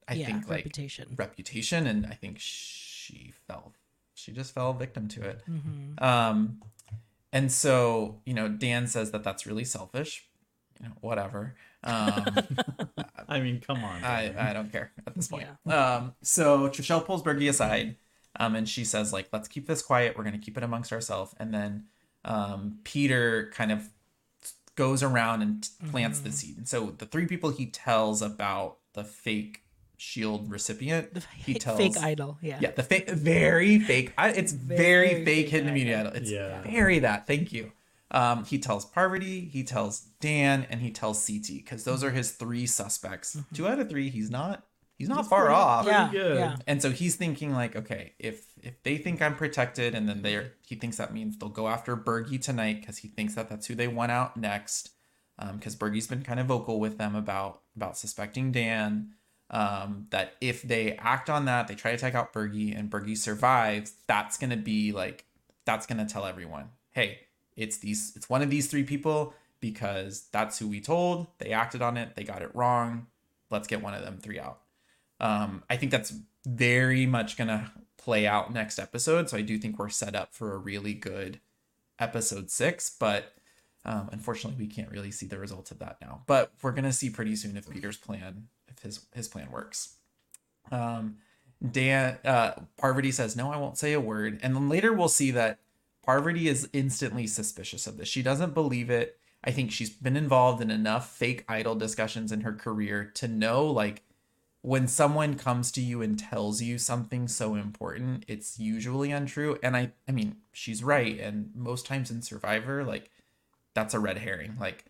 I yeah, think like reputation. reputation, and I think she fell. She just fell victim to it. hmm Um, and so you know, Dan says that that's really selfish. You know, whatever. Um, I mean, come on. I. I don't care at this point. Yeah. Um, so Trishelle pulls Bergie aside, um, and she says like, "Let's keep this quiet. We're gonna keep it amongst ourselves." And then um, Peter kind of goes around and t- plants the seed. And so the three people he tells about the fake shield recipient, The he f- tells fake idol. Yeah. yeah, the fake, very fake. It's very, Very fake fake hidden idol. immunity idol. It's Yeah. very that. Thank you. Um, he tells Parvati, he tells Dan, and he tells CT because those are his three suspects. Mm-hmm. Two out of three, he's not he's not He's far pretty- off. pretty yeah, good. yeah. And so he's thinking like, okay, if if they think I'm protected, and then they're he thinks that means they'll go after Bergie tonight because he thinks that that's who they want out next. Because Bergie's been kind of vocal with them about about suspecting Dan. Um, that if they act on that, they try to take out Bergie, and Bergie survives, that's gonna be like that's gonna tell everyone, hey, it's these, it's one of these three people because that's who we told. They acted on it. They got it wrong. Let's get one of them three out. Um, I think that's very much gonna play out next episode. So I do think we're set up for a really good episode six, but um, unfortunately we can't really see the results of that now. But we're gonna see pretty soon if Peter's plan, if his his plan works. Um, Dan uh, Parvati says no, I won't say a word, and then later we'll see that Parvati is instantly suspicious of this. She doesn't believe it. I think she's been involved in enough fake idol discussions in her career to know like when someone comes to you and tells you something so important, it's usually untrue. And I I mean, she's right. And most times in Survivor, like that's a red herring. Like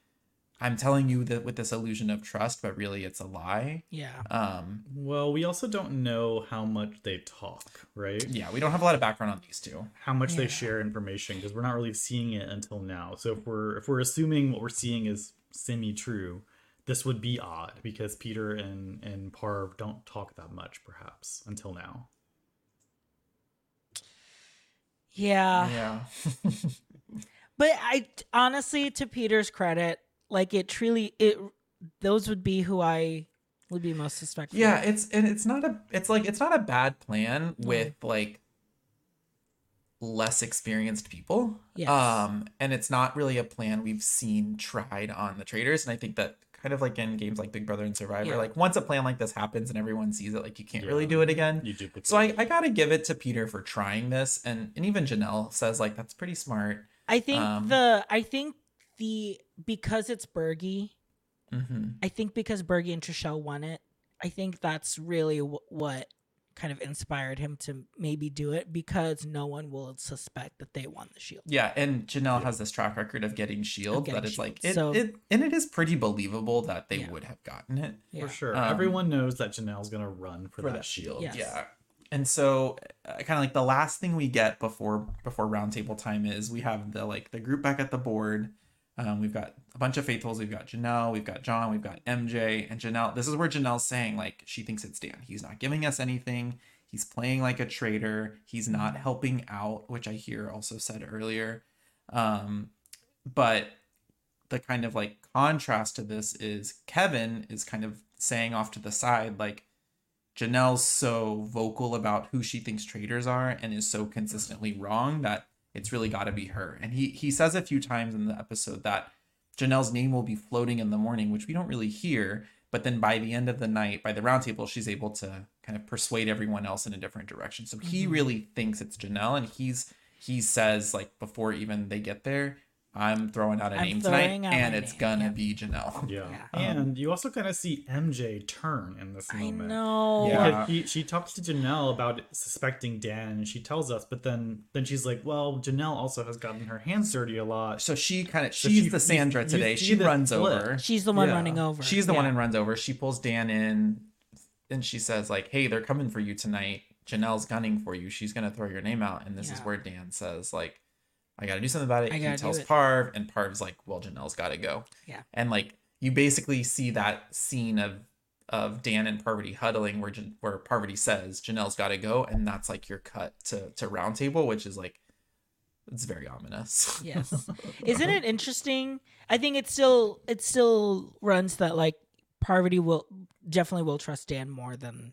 I'm telling you that with this illusion of trust, but really it's a lie. Yeah. Um Well, we also don't know how much they talk, right? yeah, we don't have a lot of background on these two. How much Yeah. they share information because we're not really seeing it until now. So if we're if we're assuming what we're seeing is semi true, this would be odd because Peter and and Parv don't talk that much, perhaps until now. Yeah. Yeah. But I honestly, to Peter's credit, like it truly, it those would be who I would be most suspectful. Yeah, it's and it's not a it's like it's not a bad plan with like less experienced people. Yes. Um and it's not really a plan we've seen tried on the traitors and I think that kind of like in games like Big Brother and Survivor Yeah. like once a plan like this happens and everyone sees it like you can't really do it again. You duplicate. So I, I gotta give it to Peter for trying this and and even Janelle says like that's pretty smart. I think um, the I think the because it's Bergie, hmm I think because Bergie and Trishelle won it, I think that's really w- what kind of inspired him to maybe do it because no one will suspect that they won the shield. Yeah, and Janelle has this track record of getting shield getting that it's like it, So- it and it is pretty believable that they Yeah. would have gotten it. Yeah. for sure. Um, Everyone knows that Janelle's gonna run for, for that, that shield. Yes. Yeah. And so uh, kind of like the last thing we get before before roundtable time is we have the like the group back at the board. Um, we've got a bunch of faithfuls. We've got Janelle, we've got John, we've got MJ, and Janelle. This is where Janelle's saying like she thinks it's Dan. He's not giving us anything. He's playing like a traitor. He's not helping out, which I hear also said earlier. Um, but the kind of like contrast to this is Kevin is kind of saying off to the side like Janelle's so vocal about who she thinks traitors are and is so consistently wrong that it's really got to be her. And he he says a few times in the episode that Janelle's name will be floating in the morning, which we don't really hear. But then by the end of the night, by the roundtable, she's able to kind of persuade everyone else in a different direction. So he Mhm. really thinks it's Janelle, and he's he says like before even they get there, I'm throwing out a I'm name tonight, out and it's name, gonna yeah. be Janelle. Yeah. Yeah. Um, and you also kind of see MJ turn in this moment. I moment. know. Yeah. He, she talks to Janelle about suspecting Dan, and she tells us, but then then she's like, "Well, Janelle also has gotten her hands dirty a lot." So she kind of So she's she- the Sandra you- you today. see She runs flip. over. She's the one Yeah. running over. She's the one and runs over. She pulls Dan in and she says, like, hey, they're coming for you tonight. Janelle's gunning for you. She's gonna throw your name out. And this is where Dan says, like, I gotta do something about it. I he tells it. Parv, and Parv's like, Well, Janelle's gotta go. Yeah. And like you basically see that scene of of Dan and Parvati huddling where where Parvati says Janelle's gotta go, and that's like your cut to to roundtable, which is like it's very ominous. Yes. Isn't it interesting? I think it still it still runs that like Parvati will definitely will trust Dan more than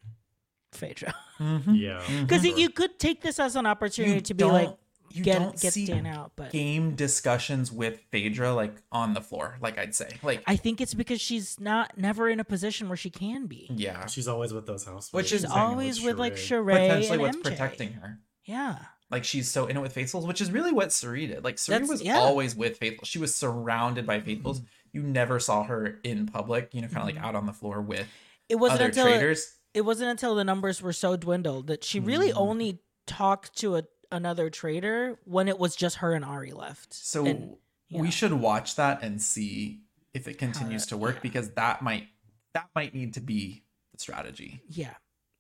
Phaedra. Mhm. Yeah. Because Mhm. you could take this as an opportunity You to be like don't- you get don't get see Dan out, but game discussions with Phaedra like on the floor, like I'd say. Like I think it's because she's not never in a position where she can be. yeah. She's always with those housewives. Which is always with like Sheree. Sheree Potentially and what's MJ. protecting her. Yeah. Like she's so in it with faithfuls, which is really what Cirie did. Like Cirie That's- was yeah. always with faithfuls. She was surrounded by faithfuls. You never saw her in public, you know, kind of Mhm. like out on the floor with It wasn't other until traitors. it wasn't until the numbers were so dwindled that she really Mhm. only talked to a, another traitor when it was just her and Arie left. So And, we know. should watch that and see if it continues that- to work yeah. because that might that might need to be the strategy. Yeah,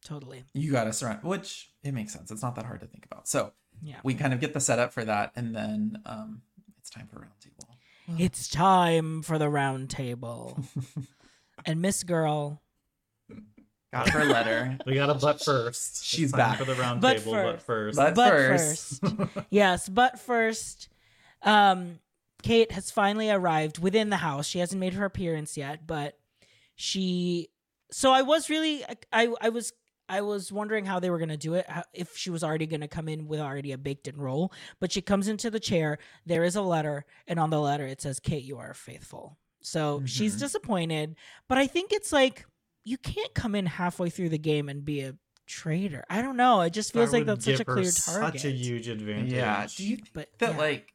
totally. You got to surround, which it makes sense. It's not that hard to think about. So Yeah. we kind of get the setup for that, and then um, it's time for roundtable. It's time for the round table. and Miss Girl, Got her letter. We got a butt first. She's time back. for the round Butt table. first. But first, But but first. first. yes, but first, um, Kate has finally arrived within the house. She hasn't made her appearance yet, but she. So I was really, I, I was, I was wondering how they were gonna do it. How, if she was already gonna come in with already a baked in roll. but she comes into the chair. There is a letter, and on the letter it says, "Kate, you are faithful." So she's Mhm. disappointed, but I think it's like you can't come in halfway through the game and be a traitor. I don't know. It just feels That like that's such a clear target. Such a huge advantage. Yeah. Do you think But that yeah. like?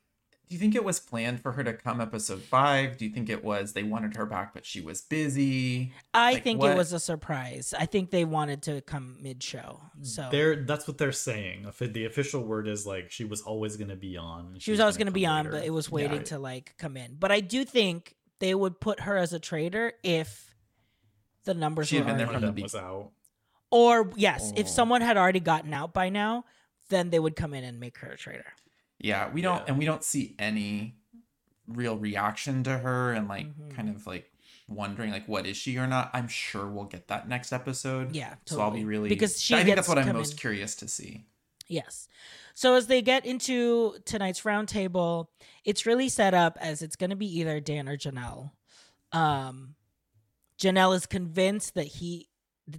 Do you think it was planned for her to come episode five? Do you think it was they wanted her back but she was busy? I Like, think what- it was a surprise. I think they wanted to come mid-show. So They're that's what they're saying. The official word is like she was always going to be on. she was always going to be on, later. but it was waiting Yeah. to like come in. But I do think they would put her as a traitor if the numbers She were had been there already, One from the them was out. or yes, if Oh. someone had already gotten out by now, then they would come in and make her a traitor. Yeah, we don't, Yeah. and we don't see any real reaction to her, and like Mhm. kind of like wondering like what is she or not. I'm sure we'll get that next episode. Yeah, totally. So I'll be really because she I think gets that's what to I'm come most in- curious to see. Yes. So as they get into tonight's roundtable, it's really set up as it's going to be either Dan or Janelle. Um, Janelle is convinced that he,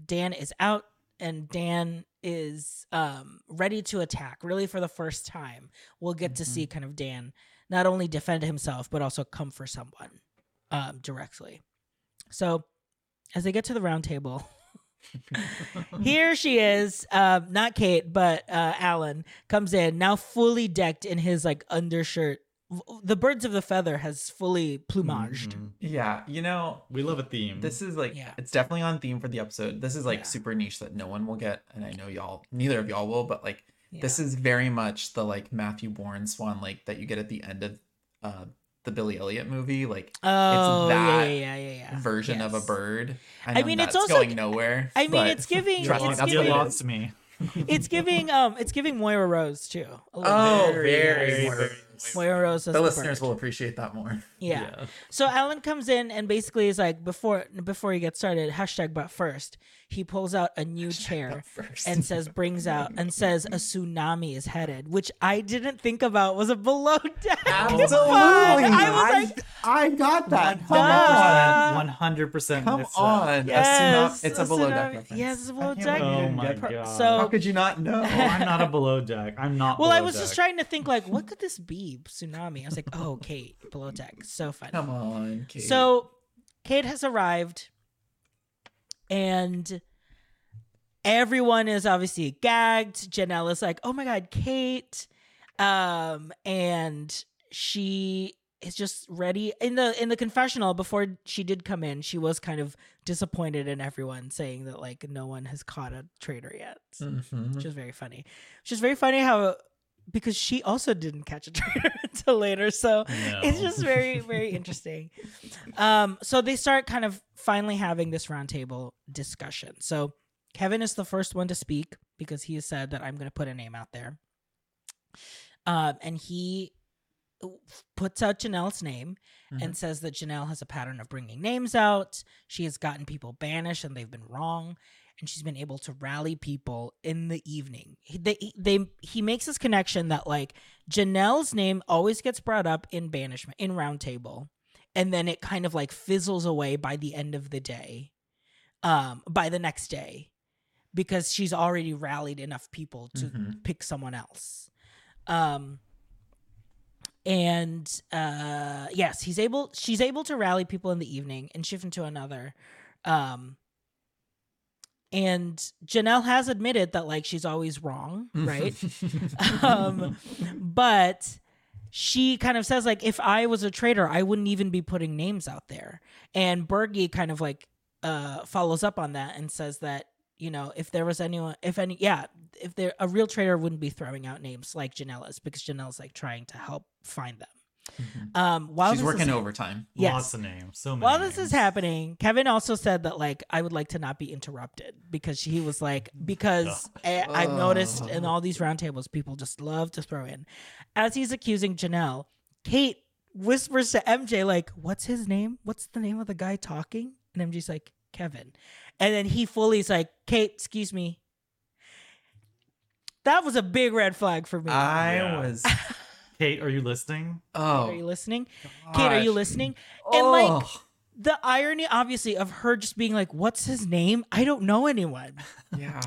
Dan is out, and Dan is um, ready to attack. Really, for the first time, we'll get to Mhm. see kind of Dan not only defend himself but also come for someone um, directly. So as they get to the roundtable. Here she is, uh, not Kate, but uh, Alan comes in now fully decked in his like undershirt. V- The birds of the feather has fully plumaged. Mhm. Yeah, you know, We love a theme. this is like Yeah. it's definitely on theme for the episode. This is like Yeah. super niche that no one will get, and I know y'all, neither of y'all will, but like Yeah. this is very much the like Matthew Bourne Swan Lake that you get at the end of uh the Billy Elliot movie, like oh yeah, that yeah, yeah, yeah, yeah. version of a bird. I, I mean, it's also- going nowhere. I mean, it's giving- trust me, it's that's you what it giving- is. lost me. It's giving um, it's giving Moira Rose too. a Oh, bit. very, very, very Rose. Moira Rose. as The the listeners bird. will appreciate that more. Yeah. So Alan comes in and basically is like before before he gets started, hashtag but first, he pulls out a new chair and says brings out and says a tsunami is headed, which I didn't think about was a below deck. Absolutely. I was like, I got that. Come Duh. on. One hundred percent. Come on. yes, a tsunami, it's a a below deck tsunami- reference. yes, it's a I below deck. Oh my god. So- How could you not know? Oh, I'm not a below deck. I'm not. Well, I below was just trying to think like, what could this be? Tsunami. I was like, oh, Kate, below deck. So funny. Come on, Kate. So Kate has arrived, and everyone is obviously gagged. Janelle is like, "Oh my god, Kate!" Um, and she is just ready in the in the confessional before she did come in. She was kind of disappointed in everyone, saying that like no one has caught a traitor yet, Mhm. which is very funny. Which is very funny how because she also didn't catch a traitor until later, so it's just very very interesting. Um so they start kind of finally having this roundtable discussion. So kevin is the first one to speak because he has said that i'm going to put a name out there. Um and he puts out janelle's name and says that janelle has a pattern of bringing names out. She has gotten people banished and they've been wrong and she's been able to rally people in the evening. He, they, they, he makes this connection that like Janelle's name always gets brought up in banishment in roundtable, and then it kind of like fizzles away by the end of the day, um, by the next day, because she's already rallied enough people to Mhm. pick someone else. Um, and uh, yes, he's able. She's able to rally people in the evening and shift into another. Um, and Janelle has admitted that like she's always wrong, right? um, but she kind of says like if I was a traitor, I wouldn't even be putting names out there. And Bergie kind of like uh follows up on that and says that you know if there was anyone if any yeah if there a real traitor wouldn't be throwing out names like Janelle is because Janelle's like trying to help find them. Um, while She's working is, overtime. Yes. Lots of names. So many. while this is happening, Kevin also said that like I would like to not be interrupted because he was like because I, I've noticed in all these roundtables people just love to throw in. As he's accusing Janelle, Kate whispers to MJ like, "What's his name? What's the name of the guy talking?" And MJ's like, "Kevin," and then he fully is like, "Kate, excuse me." That was a big red flag for me. I Yeah. was. Kate, are you listening? Oh, are you listening? Oh Kate, are you gosh. listening? And like the irony obviously of her just being like what's his name i don't know anyone yeah.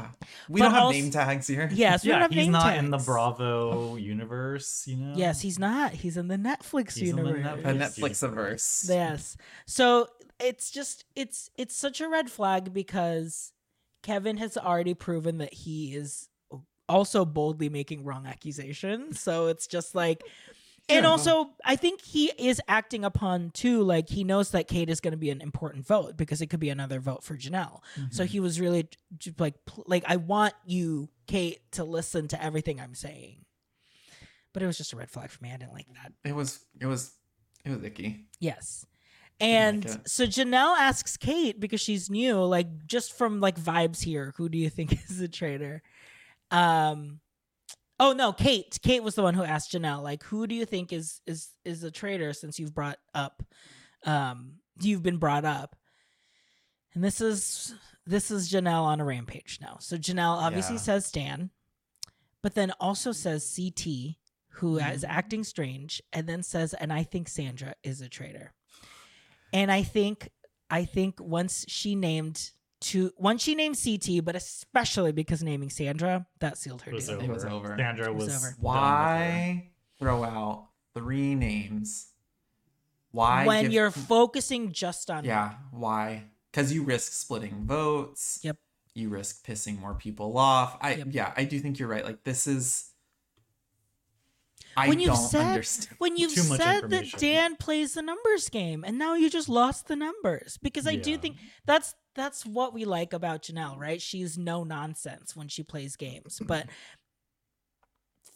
We But don't have also- name tags here. yes we don't yeah, have he's name not in the. Bravo universe, you know? yes he's not he's in the netflix He's in the universe A Netflix. Netflix averse. yes so it's just it's it's such a red flag because kevin has already proven that he is also boldly making wrong accusations so it's just like and Yeah. also i think he is acting upon too like he knows that kate is going to be an important vote because it could be another vote for janelle so mm-hmm. he was really like like i want you kate to listen to everything i'm saying but it was just a red flag for me i didn't like that It was. It was. It was icky. Yes. And it. so Janelle asks Kate because she's new, like just from like vibes here, who do you think is the traitor? Um Oh no, Kate. Kate was the one who asked Janelle, like, who do you think is is is a traitor since you've brought up um you've been brought up. And this is this is Janelle on a rampage now. So Janelle obviously Yeah. says Dan, but then also says CT, who Mm-hmm. is acting strange, and then says, and I think Sandra is a traitor. And I think I think once she named to once she named CT, but especially because naming Sandra, that sealed her It was deal. over. It was over. Sandra It was was, over. done with her. Why throw out three names? Why? when give- you're focusing just on Yeah. Why? Because you risk splitting votes. Yep. You risk pissing more people off. I Yep. yeah, I do think you're right. Like this is. I when you've don't said understand. when you've Too said that. Dan plays the numbers game, and now you just lost the numbers because I do think that's that's what we like about Janelle, right? She's no nonsense when she plays games, mm-hmm. but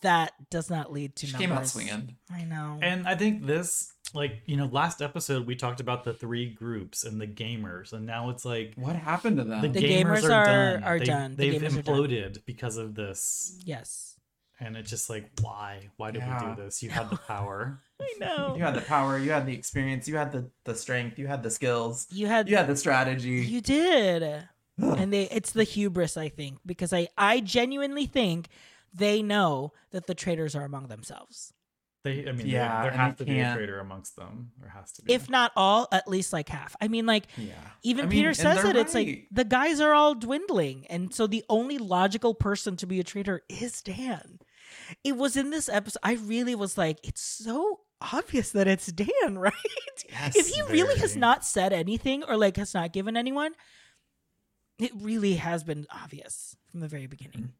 that does not lead to She numbers. came out swinging. I know. And I think this, like, you know, last episode we talked about the three groups and the gamers, and now it's like What happened to them? the, The gamers, gamers are, are- done. are They- done. The They've gamers are done. imploded because of this, yes, and it's just like, why? Why did Yeah. we do this? You had the power. I know. you had the power. You had the experience. You had the the strength. You had the skills. You had You had the strategy. You did. and they it's the hubris, I think, because I I genuinely think they know that the traitors are among themselves. They, I mean, Yeah, there, there and has you to be a traitor amongst them. There has to be. If not all, at least like half. I mean, like yeah. even I mean, Peter and says they're it. It's like the guys are all dwindling, and so the only logical person to be a traitor is Dan. It was in this episode. I really was like, it's so obvious that it's Dan, right? Yes, if he really has not said anything or like has not given anyone, it really has been obvious from the very beginning.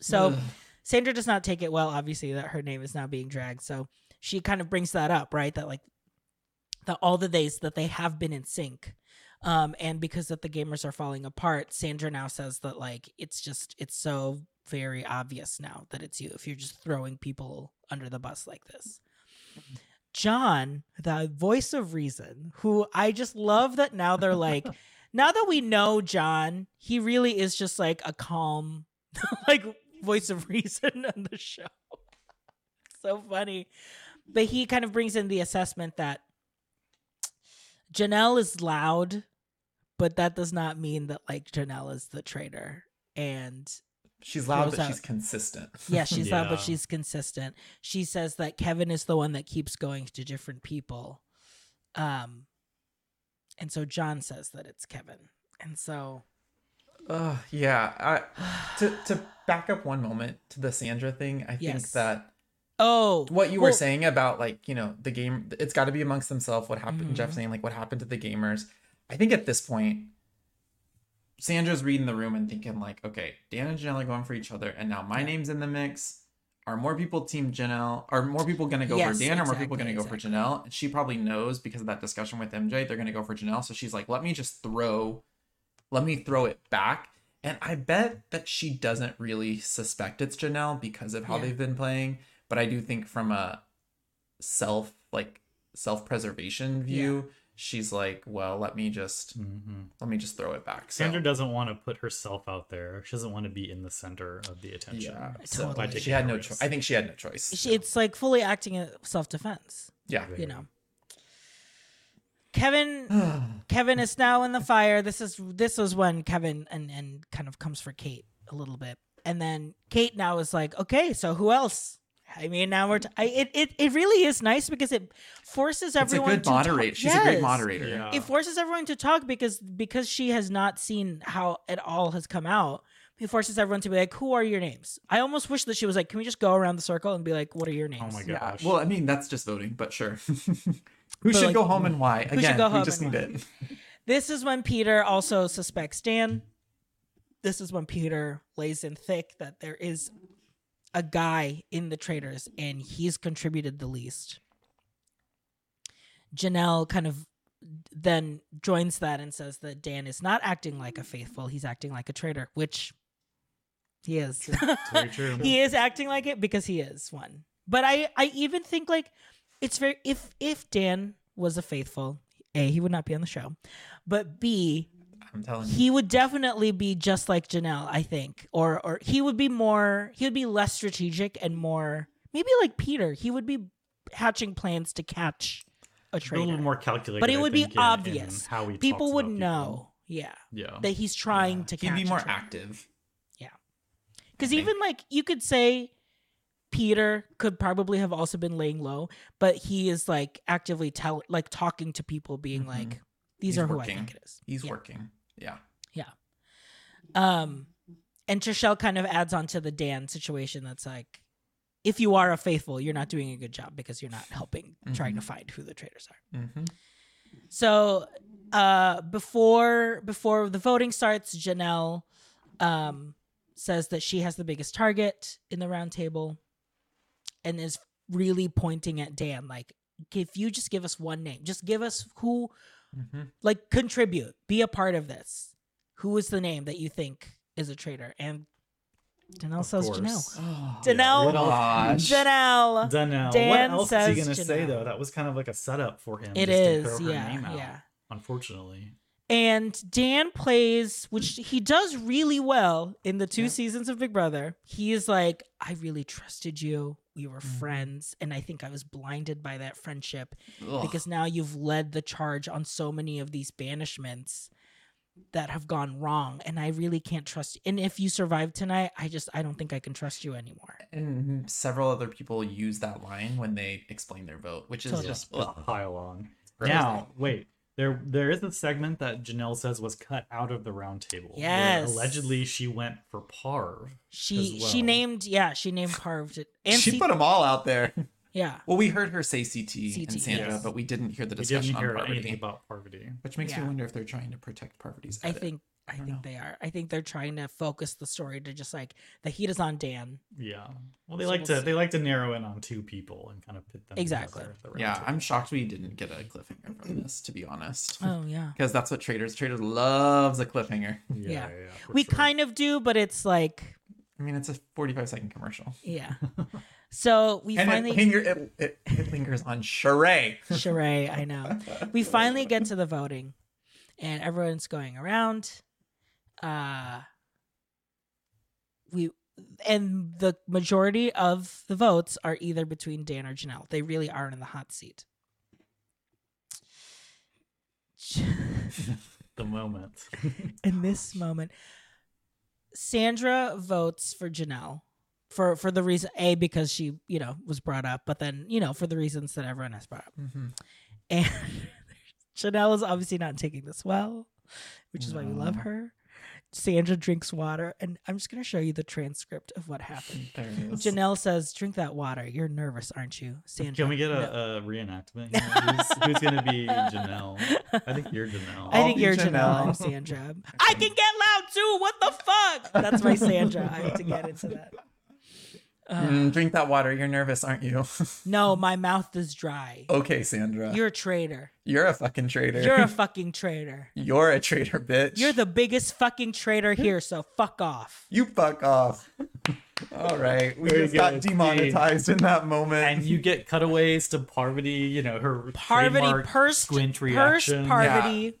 So Ugh. Sandra does not take it well, obviously, that her name is now being dragged. So she kind of brings that up, right? That like that all the days that they have been in sync. Um, and because that the gamers are falling apart, Sandra now says that like it's just it's so very obvious now that it's you if you're just throwing people under the bus like this. Mm-hmm. John, the voice of reason, who I just love that now they're like, now that we know John, he really is just like a calm, like voice of reason on the show. so funny. But he kind of brings in the assessment that Janelle is loud, but that does not mean that like Janelle is the traitor. And She's loud, but out- she's consistent. yeah, she's loud, but she's consistent. She says that Kevin is the one that keeps going to different people. Um and so John says that it's Kevin. And so Ugh, yeah. I, to to back up one moment to the Sandra thing, I think that Oh what you were saying about like you know the game, it's got to be amongst themselves. What happened? Jeff Mhm. saying like what happened to the gamers. I think at this point, Sandra's reading the room and thinking like, okay, Dan and Janelle are going for each other, and now my Yeah. name's in the mix. Are more people team Janelle? Are more people gonna go Yes, for Dan? or more people gonna go for. Janelle? And she probably knows because of that discussion with MJ, they're gonna go for Janelle. So she's like, let me just throw, let me throw it back. And I bet that she doesn't really suspect it's Janelle because of how Yeah. they've been playing. But I do think from a self like self preservation view, she's like, well, let me just Mhm. let me just throw it back. So, Sandra doesn't want to put herself out there. She doesn't want to be in the center of the attention. yeah, so Totally. She had no choice. I think she had no choice. She- It's like fully acting in self defense. yeah. You know. Kevin Kevin is now in the fire. This is this was when Kevin and and kind of comes for Kate a little bit, and then Kate now is like, okay, so who else? I mean, now we're. T- I, it it it really is nice because it forces It's a everyone good to moderator. Talk. She's a great moderator. Yeah. It forces everyone to talk because because she has not seen how it all has come out. It forces everyone to be like, "Who are your names?" I almost wish that she was like, "Can we just go around the circle and be like, what are your names?" Oh my Yeah. gosh. Well, I mean, that's just voting, but sure. Who But, should like, go home and why? should Again, go we home just and need why? it. This is when Peter also suspects Dan. This is when Peter lays in thick that there is a guy in the traitors and he's contributed the least. Janelle kind of then joins that and says that Dan is not acting like a faithful, he's acting like a traitor, which he is. he is acting like it because he is one. But I I even think like it's very if if Dan was a faithful, A, he would not be on the show. But B, I'm telling you. he would definitely be just like Janelle, I think. Or or he would be more he would be less strategic and more maybe like Peter. He would be hatching plans to catch a a little more calculated. But it would be think, in- in obvious. how he People would about know. Yeah. Yeah. That he's trying Yeah. to He'd be more traitor. active. Because I think. even like you could say Peter could probably have also been laying low, but he is like actively tell like talking to people, being Mhm. like, "These He's are who working. I think it is." He's Yeah. working. Yeah. Yeah. Um, and Trishelle kind of adds on to the Dan situation. That's like, if you are a faithful, you're not doing a good job because you're not helping trying to find who the traitors are. Mm-hmm. So, uh, before before the voting starts, Janelle, um, says that she has the biggest target in the round table, and is really pointing at Dan. Like, if you just give us one name, just give us who, Mm-hmm. like, contribute, be a part of this. Who is the name that you think is a traitor? And Janelle Of says. Janelle. Oh, Janelle. what gosh. Janelle. Dunno. Dan what else is he gonna say though? That was kind of like a setup for him. It just to throw her yeah, name out, yeah. Unfortunately. And Dan plays, which he does really well in the two Yeah. seasons of Big Brother. He is like, I really trusted you. We were Mhm. friends. And I think I was blinded by that friendship Ugh. because now you've led the charge on so many of these banishments that have gone wrong. And I really can't trust you. And if you survive tonight, I just, I don't think I can trust you anymore. and several other people use that line when they explain their vote, which is Totally. just Just ugh. pile on. gross. Now, wait. There, there is a segment that Janelle says was cut out of the roundtable. where Yes. Allegedly, she went for Parv. She, As she named, yeah, she named Parv. to- And she C- put them all out there. yeah. Well, we heard her say CT, CT, and Sandra, yes. but we didn't hear the discussion We discussion didn't on hear Parvati, anything about Parvati. which makes Yeah. me wonder if they're trying to protect Parvati's. I think I, don't think know. they are. I think they're trying to focus the story to just like the heat is on Dan. Yeah. Well, they So like we'll to see. they like to narrow in on two people and kind of pit them Exactly. the Yeah, table. I'm shocked we didn't get a cliffhanger from this, to be honest. Oh yeah. Because that's what Traitors Traitors loves a cliffhanger. Yeah, Yeah. yeah, for We sure. kind of do, but it's like I mean, it's a 45 second commercial, yeah. So we and it, finally linger, it, it, it lingers on Sheree. Sheree, I know. We finally get to the voting and everyone's going around. Uh we and the majority of the votes are either between Dan or Janelle. They really are in the hot seat. the moment. in this moment sandra votes for janelle for for the reason a because she you know was brought up but then you know for the reasons that everyone has brought up Mhm. and janelle is obviously not taking this well which is why we love her sandra drinks water and i'm just going to show you the transcript of what happened There it is. janelle says drink that water you're nervous aren't you sandra Can we get "No." a, a reenactment? here? Who's, who's gonna be Janelle? I think you're Janelle. I I'll think you're Janelle. Janelle. I'm Sandra. I can get loud too. What the fuck? That's my Sandra. I have to get into that. Uh, Mm, drink that water. You're nervous, aren't you? No, my mouth is dry. okay, Sandra. You're a traitor. You're a fucking traitor. You're a fucking traitor. You're a traitor, bitch. You're the biggest fucking traitor here, so fuck off. You fuck off. All right, we Very just got good. demonetized in that moment. and you get cutaways to Parvati, you know, her Parvati trademark pursed, squint pursed reaction. Parvati.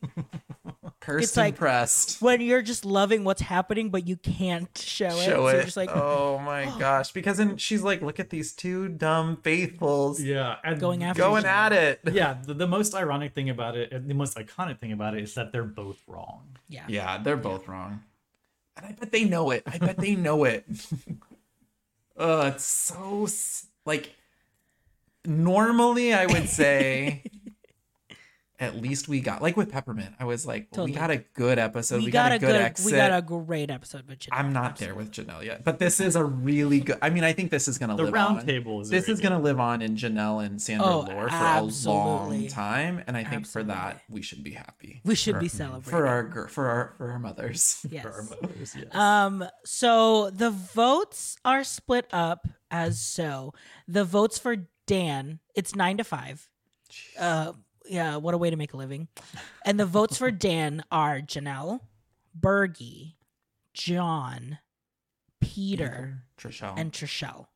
Cursed it's like- impressed. When you're just loving what's happening, but you can't show it. Show so it. You're just like, oh my gosh! Because then she's like, "Look at these two dumb faithfuls Yeah, and Going after going at other. it." Yeah, the, the most ironic thing about it, the most iconic thing about it, is that they're both wrong. yeah. Yeah, they're both wrong. And I bet they know it. I bet they know it. uh, it's so like normally I would say at least we got like with Peppermint. I was like, well, we got a good episode. we, got, a good, exit. we got a great episode with Janelle. I'm not there with Janelle yet, but this is a really good. I mean, I think this is gonna The live round on. table is This is gonna live on in Janelle and Sandra Oh, lore for a long time, and I think for that we should be happy We should for, be celebrating. for our for our for our mothers. yes. For our mothers, yes. Um, so the votes are split up as so. The votes for Dan, it's nine to five. Uh, yeah, what a way to make a living. And the votes for Dan are Janelle, Bergie, John, Peter, Trishelle. and Trishelle.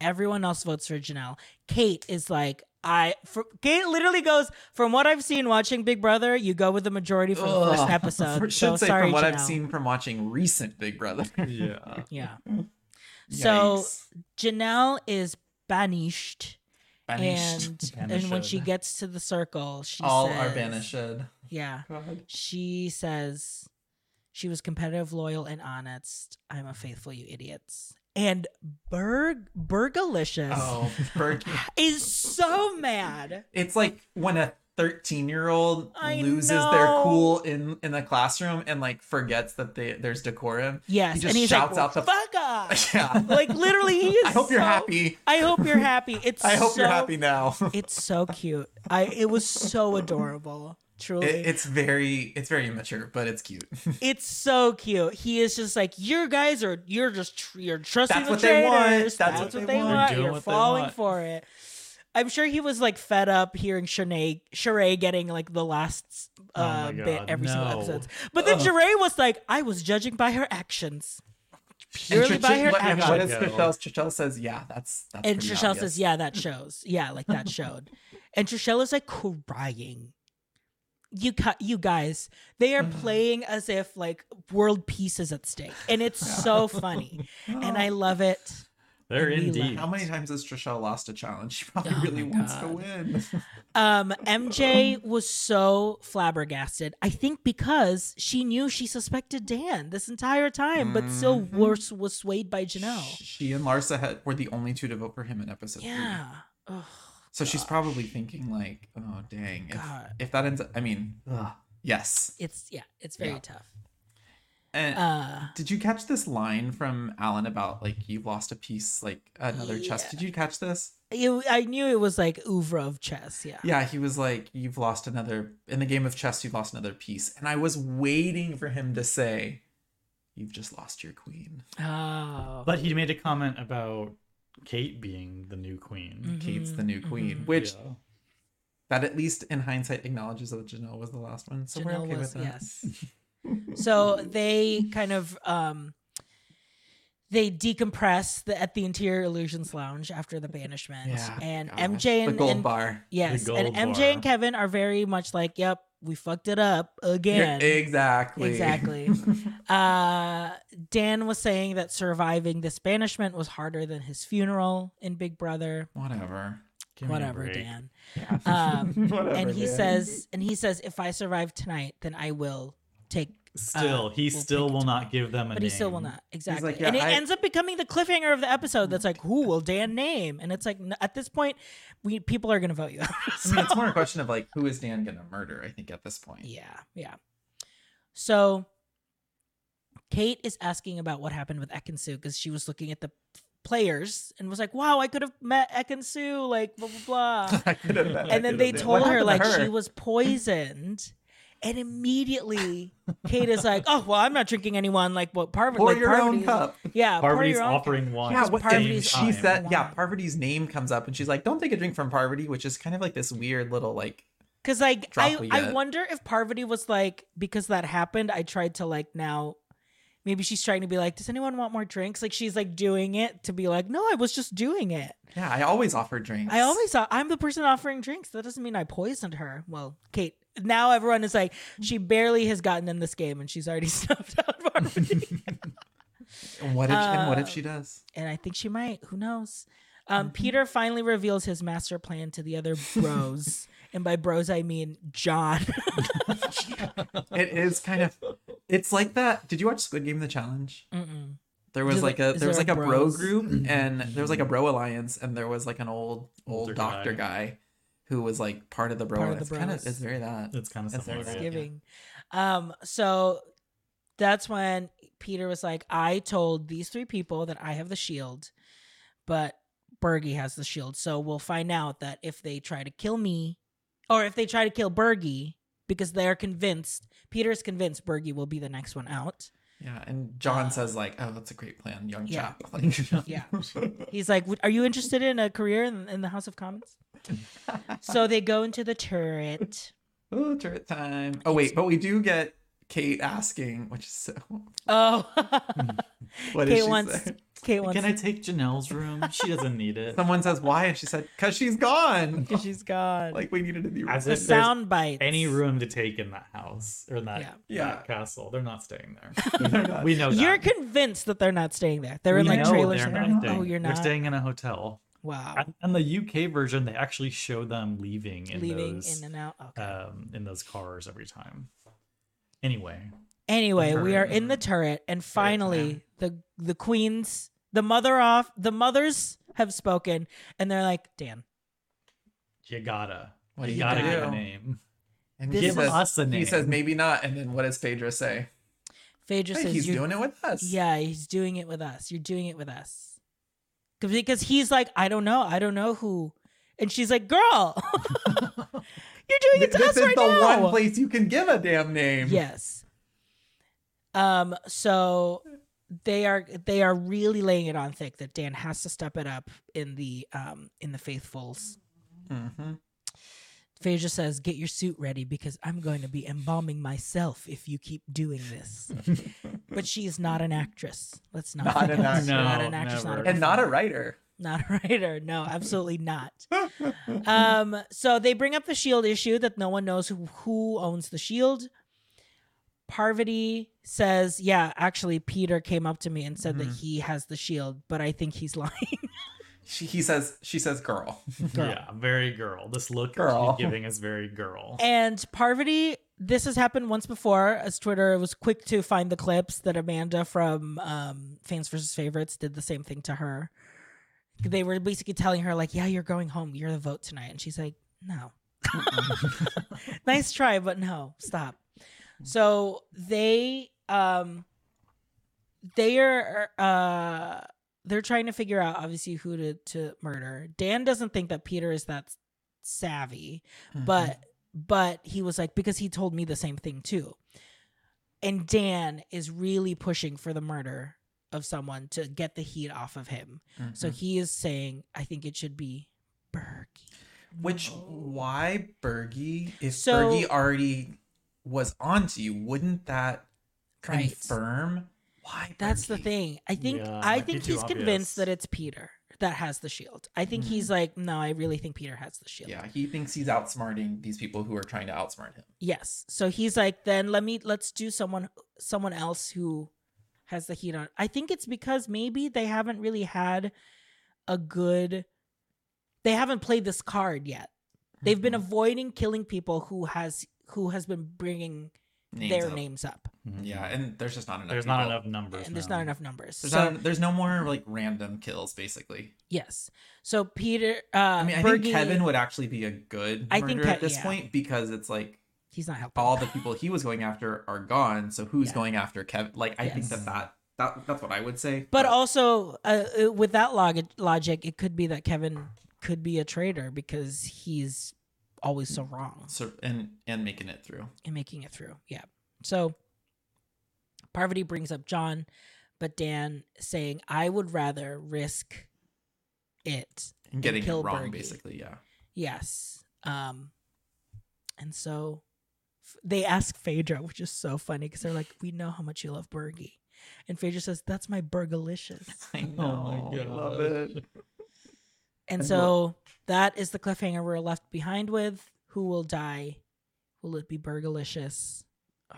Everyone else votes for Janelle. Kate is like, I for, Kate literally goes from what I've seen watching Big Brother. You go with the majority for the first Ugh. episode. For- so should say sorry, from what I've seen from watching recent Big Brother. yeah. Yeah. So Yikes. Janelle is banished, banished. and and when she gets to the circle, she All says, are banished. Yeah, God. she says she was competitive, loyal, and honest. I'm a faithful, you idiots. And Berg Bergalicious Oh, Berg. is so mad. It's like when a 13 year old I loses their cool in in the classroom and like forgets that they there's decorum. Yes, He just and he's shouts like, out the- "Fuck off!" Yeah. Like literally, he is. I hope you're happy. I hope you're happy. It's. I hope you're happy now. It's so cute. I. It was so adorable. Truly. It, it's very it's very immature, but it's cute. It's so cute. He is just like, you guys are, you're just, you're trusting That's the what they want. That's That's, what what they they want. want. You're falling want. for it. I'm sure he was like fed up hearing Shanae, Sheree getting like the last Oh uh, my bit God, every single episode. But then Ugh. Sheree was like, I was judging by her actions. Purely And by her what, actions. what is Go. Trishelle? Trishelle says, yeah, that's that's and pretty Trishelle obvious. says, yeah, that shows. Yeah, like that showed. and Trishelle is like crying. You cut you guys. They are playing as if like world peace is at stake. And it's so funny. And I love it. They're And we indeed. How many times has Trishelle lost a challenge? She probably Oh really wants to win. Um MJ was so flabbergasted. I think because she knew she suspected Dan this entire time, but still Mhm. was was swayed by Janelle. She and Larsa had, were the only two to vote for him in episode three. Yeah. Ugh, So she's probably thinking like, oh dang, if, if that ends up, I mean, ugh, yes. it's yeah, it's very Yeah. tough. And Uh did you catch this line from Alan about like you've lost a piece, like another chest? Yeah. Did you catch this? it, I knew it was like oeuvre of chess, yeah. Yeah, he was like, you've lost another in the game of chess. You've lost another piece, and I was waiting for him to say, "You've just lost your queen." Oh. But he made a comment about Kate being the new queen. Kate's the new queen, mhm. which Yeah. that at least in hindsight acknowledges that Janelle was the last one. So we're okay was- with that. yes. so they kind of um they decompress the, at the interior illusions lounge after the banishment Yeah, and gosh, mj the and, gold and bar. yes The and mj bar. and kevin are very much like yep we fucked it up again Exactly. exactly uh dan was saying that surviving this banishment was harder than his funeral in big brother Whatever. Give whatever dan Yeah. um Whatever, and he man. says and he says if i survive tonight then i will take Still, uh, he we'll still will it not give them a but name. he still will not exactly like, yeah, and it I- ends up becoming the cliffhanger of the episode that's like who will dan name and it's like at this point we people are gonna vote you out I mean, it's more a question of like, who is Dan gonna murder? I think at this point. yeah yeah so kate is asking about what happened with Ekin-Su because she was looking at the players and was like wow i could have met Ekin-Su like blah blah blah I could have bet. I and then they told her like to she was poisoned and immediately kate is like oh well i'm not drinking anyone like what Parvati Pour like, your own cup. yeah pour Parvati's your own cup. offering one. Yeah, at the what same Parvati's- she time. said. Yeah, Wow. Parvati's name comes up, and she's like, "Don't take a drink from Parvati," which is kind of like this weird little like. Because like drop I, I wonder if Parvati was like because that happened. I tried to like now maybe she's trying to be like, does anyone want more drinks? Like she's like doing it to be like, no, I was just doing it. Yeah, I always offer drinks. I always I'm the person offering drinks. That doesn't mean I poisoned her. Well, Kate. Now everyone is like, she barely has gotten in this game, and she's already snuffed out Parvati. And what if and what if Uh, she does? and I think she might. Who knows? Um, Mm-hmm. Peter finally reveals his master plan to the other bros, and by bros I mean John. It is kind of. It's like that. Did you watch Squid Game: The Challenge? Mm-mm. There was Is like a is there was there like a a bro bros? group and there was like a bro alliance and there was like an old old Older doctor guy. guy. Who was like part of the bro. Part of it's the kind of it's very that. It's kind of That's similar. very yeah. Thanksgiving. Um, so that's when Peter was like, I told these three people that I have the shield, but Bergie has the shield. So we'll find out that if they try to kill me, or if they try to kill Bergie, because they're convinced, Peter's convinced Bergie will be the next one out. Yeah, and John Uh, says like, "Oh, that's a great plan, young yeah. chap." Like, Yeah. He's like, Are you interested in a career in, in the House of Commons? So they go into the turret. oh, turret time. Oh wait, but we do get Kate asking, which is so. Oh, What does Kate she wants. say? Kate wants. Can I take Janelle's room? She doesn't need it. Someone says why, and she said, "Cause she's gone." Because she's gone. like we needed to be. As the if sound bites. Any room to take in that house or in that, Yeah. Yeah. that castle. They're not staying there. we know You're convinced that they're not staying there. They're We in like know trailers. they're and not everything. staying. Oh, you're not. They're not. staying in a hotel. Wow. And, and the UK version, they actually show them leaving in Leaving those in and out. Okay. um, in those cars every time. Anyway, anyway, we are in the turret, and finally, the the queens, the mother off, the mothers have spoken, and they're like, Dan, you gotta, What you you gotta gotta give a name. And This he says, us a name. He says maybe not, and then what does Phaedra say? Phaedra Hey, says, he's "You're- doing it with us. Yeah, he's doing it with us. You're doing it with us. 'Cause- he's like, I don't know, I don't know who, and she's like, Girl, you're doing it to this us is right the now. one place you can give a damn name. Yes. Um. So they are they are really laying it on thick that Dan has to step it up in the um in the faithfuls. hmm Phaedra says, "Get your suit ready because I'm going to be embalming myself if you keep doing this." but she is not an actress. Let's not. Not an actress. Not No, an actress. Not. And not a writer. Not a writer. No, absolutely not. um, so they bring up the shield issue that no one knows who, who owns the shield. Parvati says, Yeah, actually, Peter came up to me and said that Mhm. he has the shield, but I think he's lying. She, he says, she says, girl. Girl. Yeah, very girl. This look Girl. she's giving is very girl. and Parvati, this has happened once before, as Twitter was quick to find the clips that Amanda from um, Fans versus Favorites did the same thing to her. They were basically telling her, like, Yeah, you're going home. You're the vote tonight. And she's like, No. nice try, but no, stop. So they um they are uh they're trying to figure out obviously who to to murder. Dan doesn't think that Peter is that savvy, Mm-hmm. but but he was like because he told me the same thing too. And Dan is really pushing for the murder of someone to get the heat off of him. Mhm. So he is saying I think it should be Bergie. Which why Bergie? If So- Bergie already was onto you, wouldn't that Right. Why? That's the thing. I think Yeah, I think he's convinced obvious. that it's Peter that has the shield. I think he's like, no, I really think Peter has the shield. Yeah, he thinks he's outsmarting these people who are trying to outsmart him. Yes. So he's like, then let me let's do someone someone else who has the heat on. I think it's because maybe they haven't really had a good they haven't played this card yet. They've been Mhm. avoiding killing people who has who has been bringing Names their up. names up. Yeah, and there's just not enough. There's not enough numbers. And there's now. not enough numbers. There's so not. There's no more like random kills, basically. yes. So Peter uh I mean, I think Kevin would actually be a good I think Ke- at this yeah. point because it's like he's not helping. all the people he was going after are gone. So who's Yeah. going after Kevin? Like, I think that that. That, that's what I would say. But also, uh, uh, with that log- logic, it could be that Kevin could be a traitor because he's always so wrong so and and making it through. And making it through. Yeah. So Parvati brings up John, but Dan saying, "I would rather risk it." And getting it kill wrong, Bergie. basically, yeah. Yes. Um, and so they ask Phaedra, which is so funny because they're like, "We know how much you love Bergie," And Phaedra says, "That's my Bergalicious." I Oh know. my I love it. And And so that is the cliffhanger we're left behind with. Who will die? Will it be Bergalicious?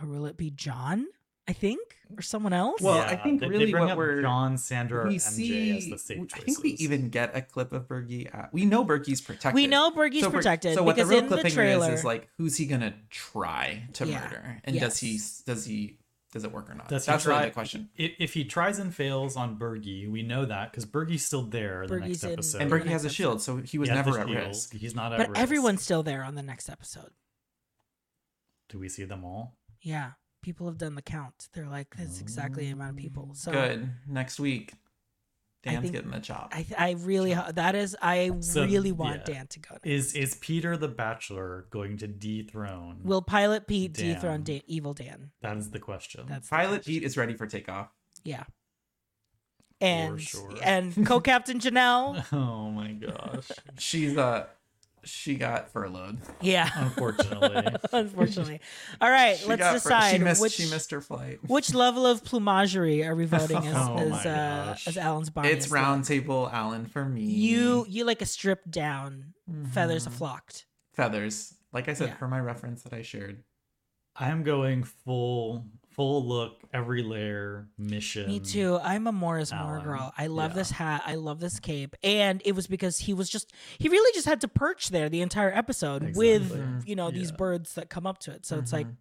Or will it be John? I think? Or someone else? Well, I think they, really they bring what up we're- John, Sandra, or we MJ see. as the safe I think we even get a clip of Bergie. At, we know Bergie's protected. we know Bergie's So for- protected So what because the real in the trailer is is like, who's he gonna try to Yeah. murder, and does he does he does it work or not? Does That's try- really the question. If, if he tries and fails on Bergie, we know that because Bergie's still there in the Bergie's next in- episode. And the Bergie has a shield, so he was He has never the at shield. risk. He's not at but risk. everyone's still there on the next episode. Do we see them all? Yeah. People have done the count. They're like, that's exactly the amount of people. Mm. So Good. Next week, I Dan's think- getting the chop. I, I really, that is, I So, really want yeah. Dan to go. Next. Is is Peter the Bachelor going to dethrone? Will Pilot Pete Dan. dethrone Dan, Evil Dan? that is the question. That's the Pilot question. Pete is ready for takeoff. Yeah. And sure. and co-captain Janelle. oh my gosh! She's uh, she got furloughed. Yeah. Unfortunately, Unfortunately. All right, She let's got fur- decide she missed. which she missed her flight. which level of plumagerie are we voting as Oh as, my uh, gosh. as Alan's Bonnie? It's is round like? Alan for me. You you like a stripped down, feathers Mhm. flocked. feathers. Like I said, Yeah. for my reference that I shared. I am going full full look, every layer mission. Me too. I'm a Morris Moore girl. I love Yeah. this hat. I love this cape. And it was because he was just he really just had to perch there the entire episode with you know these birds that come up to it. So it's like Mhm.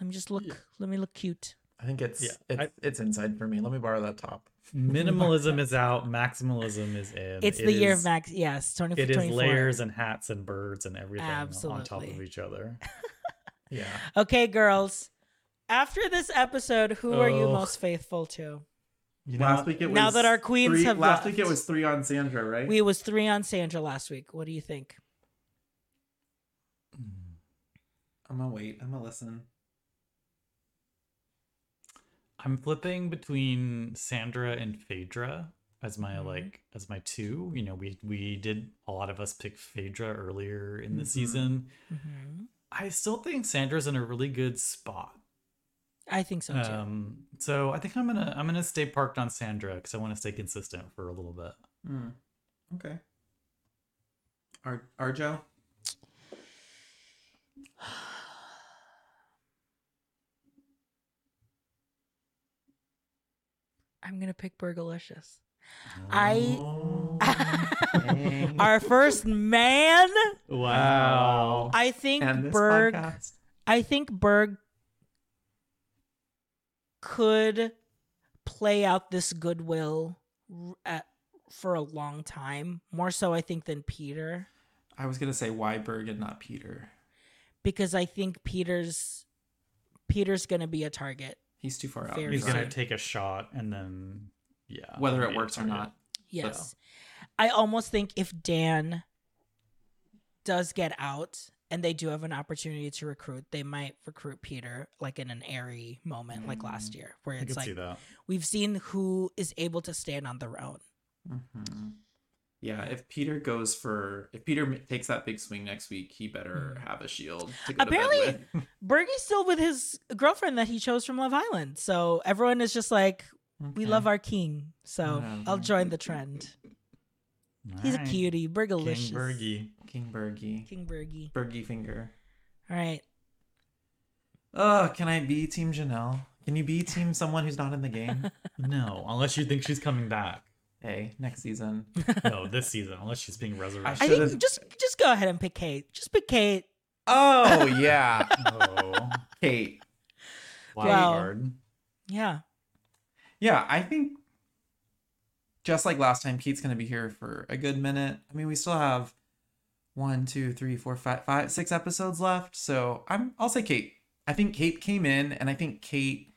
let me just look Yeah. let me look cute. I think it's Yeah, it's, I- it's inside for me. Let me borrow that top. Minimalism is out. Maximalism is in. It's It the year of is- Max. Yes, 20, It is 24. layers and hats and birds and everything on top of each other. Yeah. Okay, girls. After this episode, who are you Oh. most faithful to? You last week it was Now that our queens three, have last week it left. was three on Sandra, right? We was three on Sandra last week. What do you think? I'm gonna wait. I'm gonna listen. I'm flipping between Sandra and Phaedra as my Mhm. like as my two. You know, we we did a lot of us pick Phaedra earlier in the Mhm. season. hmm I still think Sandra's in a really good spot. I think so too. Um, so I think I'm gonna I'm gonna stay parked on Sandra because I want to stay consistent for a little bit. Hmm. Okay. Ar- Arjo. I'm gonna pick Bergalicious. I Oh, our Our first man. Wow. I think Berg. podcast. I think Berg could play out this goodwill at, for a long time. More so, I think, than Peter, I was gonna say why Berg and not Peter. because I think Peter's Peter's gonna be a target. He's too far out. Very He's gonna take a shot and then yeah. Whether it works or not. Yes. I almost think if Dan does get out and they do have an opportunity to recruit, they might recruit Peter like in an airy moment like last mm. year, where it's could see like that. we've seen who is able to stand on their own. Mhm. Yeah, if Peter goes for if Peter takes that big swing next week, he better mm. have a shield to go Apparently- to. Bergie's still with his girlfriend that he chose from Love Island. So everyone is just like, we love mm-hmm. our king. So I'll join the mm-hmm. trend. He's a Alright. cutie. King Bergalicious. Bergie. King Bergie. King Bergie. Bergie finger. All right. Oh, can I be Team Janelle? Can you be Team someone who's not in the game? No, unless you think she's coming back. hey, next season. No, this season, unless she's being resurrected. I Should've- think just just go ahead and pick Kate. Just pick Kate. Oh yeah, Oh, Kate. wild Wow. card. Yeah. Yeah, I think just like last time, Kate's gonna be here for a good minute. I mean, we still have one, two, three, four, five, five, six episodes left. So I'm I'll say Kate. I think Kate came in and I think Kate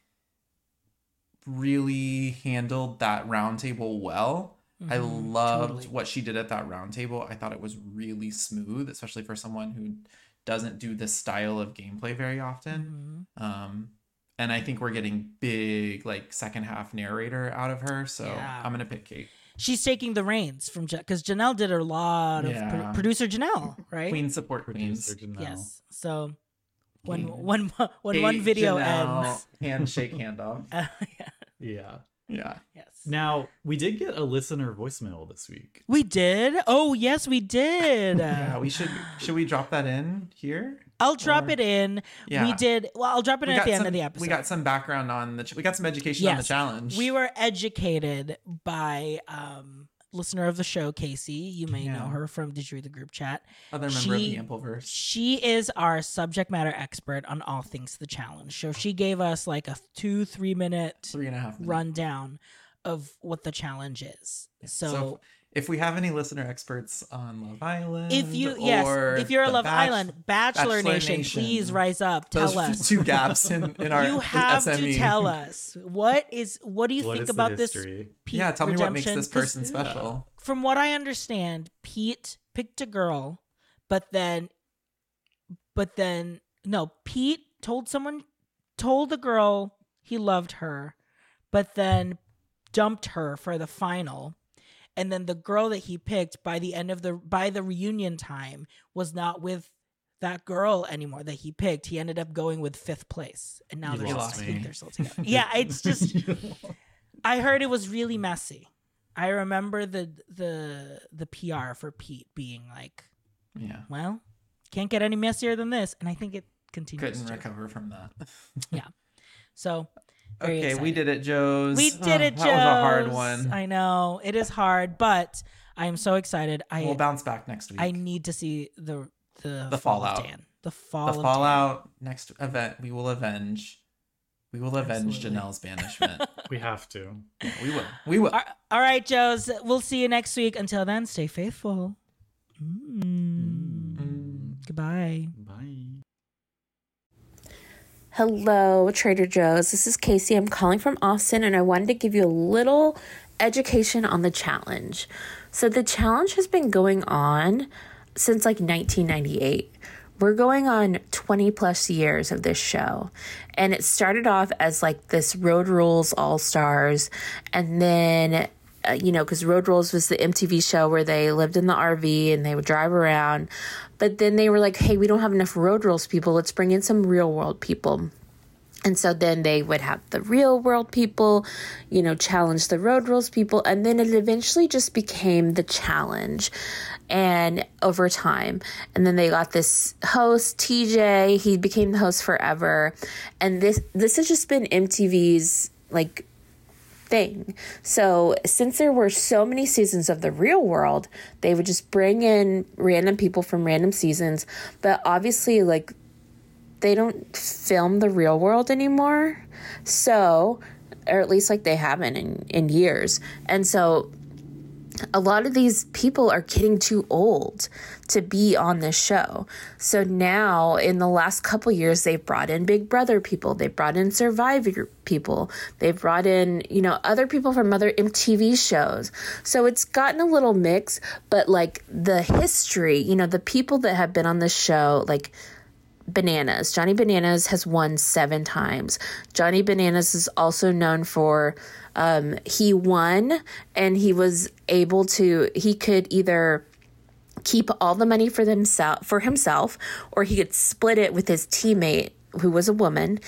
really handled that roundtable well. I Mhm, loved totally. what she did at that roundtable. I thought it was really smooth, especially for someone who doesn't do this style of gameplay very often. Mhm. Um, and I think we're getting big like second half narrator out of her. So Yeah. I'm gonna pick Kate. She's taking the reins from because Janelle did a lot of pro- producer Janelle, right? Queen support Producer queens. Janelle. Yes. So when Queen. when when one video Janelle, ends, handshake handoff. uh, yeah. Yeah. Yeah. Yes. Now we did get a listener voicemail this week. We did. Oh yes, we did. Yeah, we should should we drop that in here? I'll drop or- it in. Yeah. We did. Well, I'll drop it We in at the end of the episode. We got some background on the ch- we got some education on the challenge. We were educated by um listener of the show, Casey. You may know her from Did You Read the Group Chat? other member of the Ampliverse. She is our subject matter expert on all things the challenge. So she gave us like a two, three minute Three and a half minutes. rundown of what the challenge is. So, So if we have any listener experts on Love Island, if you yes, if you're a Love Bach- Island Bachelor, Bachelor Nation, Nation, please rise up. those Tell us. two gaps in, in our you have SME. to tell us what is what do you What think about this? Pete Yeah, tell me what makes this person special. From what I understand, Pete picked a girl, but then, but then no, Pete told someone, told the girl he loved her, but then dumped her for the final. And then the girl that he picked by the end of the by the reunion time was not with that girl anymore that he picked. He ended up going with fifth place, and now You they're, still, me. they're still together. yeah, it's just I heard it was really messy. I remember the the the PR for Pete being like, Yeah, "Well, can't get any messier than this," and I think it continues. couldn't to. recover from that. Yeah. So, very okay, we did it, Joe's. we did Oh, it, That was a hard one. I know it is hard, but I am so excited. I we'll bounce back next week. I need to see the the, The fall of fallout. Dan. The fall. the of Dan. fallout next event. We will avenge. We will avenge Absolutely. Janelle's banishment. We have to. Yeah, we will. We will. All- all right, Joes. We'll see you next week. Until then, stay faithful. Mm. Mm. Goodbye. Hello, Traitor Joe's. This is Casey. I'm calling from Austin and I wanted to give you a little education on the challenge. So, the challenge has been going on since like 1998. We're going on 20 plus years of this show. And it started off as like this Road Rules All Stars. And then, Uh, you know, because Road Rules was the MTV show where they lived in the RV and they would drive around. But then they were like, hey, we don't have enough Road Rules people. Let's bring in some real world people. And so then they would have the real world people, you know, challenge the road rules people. And then it eventually just became the challenge. And over time, and then they got this host, TJ. He became the host forever. And this, this has just been MTV's like thing. So, since there were so many seasons of the real world, they would just bring in random people from random seasons. But obviously, like, they don't film the real world anymore. So, or at least like they haven't in, in years. And so, a lot of these people are getting too old to be on this show. So now, in the last couple years, they've brought in Big Brother people, they've brought in Survivor people, they've brought in, you know, other people from other MTV shows. So it's gotten a little mix, but like the history, you know, the people that have been on this show, like Bananas. Johnny Bananas has won seven times. Johnny Bananas is also known for um, he won and he was able to he could either keep all the money for themself for himself or he could split it with his teammate who was a woman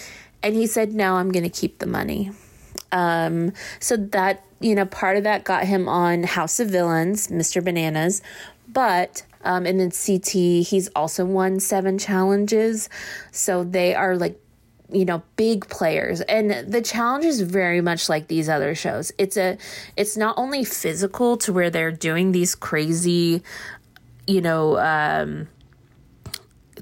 and he said no i'm going to keep the money um, so that you know part of that got him on house of villains mr bananas but um, and then ct he's also won seven challenges. So they are like you know big players. And the challenge is very much like these other shows. It's a it's not only physical to where they're doing these crazy you know um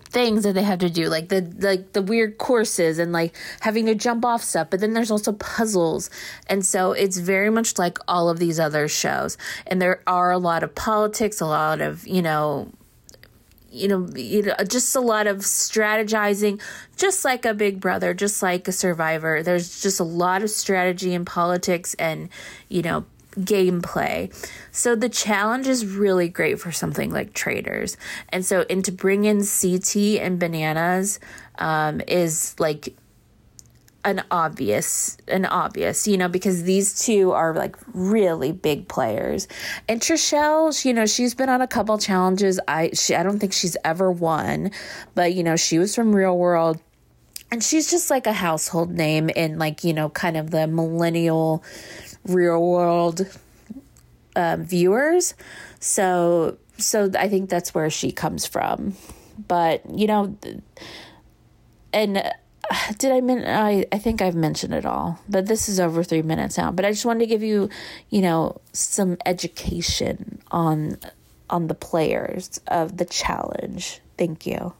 things that they have to do like the like the weird courses and like having to jump off stuff but then there's also puzzles and so it's very much like all of these other shows and there are a lot of politics a lot of you know you know, you know, just a lot of strategizing, just like a Big Brother, just like a Survivor. There's just a lot of strategy and politics and, you know, gameplay. So the challenge is really great for something like traitors. And so, and to bring in CT and bananas um, is like an obvious an obvious you know because these two are like really big players and Trishelle she, you know she's been on a couple challenges I she, I don't think she's ever won but you know she was from real world and she's just like a household name in like you know kind of the millennial real world um, viewers. So so I think that's where she comes from. But you know, and uh, did I mean I I think I've mentioned it all. But this is over three minutes now. But I just wanted to give you you know some education on on the players of the challenge. Thank you.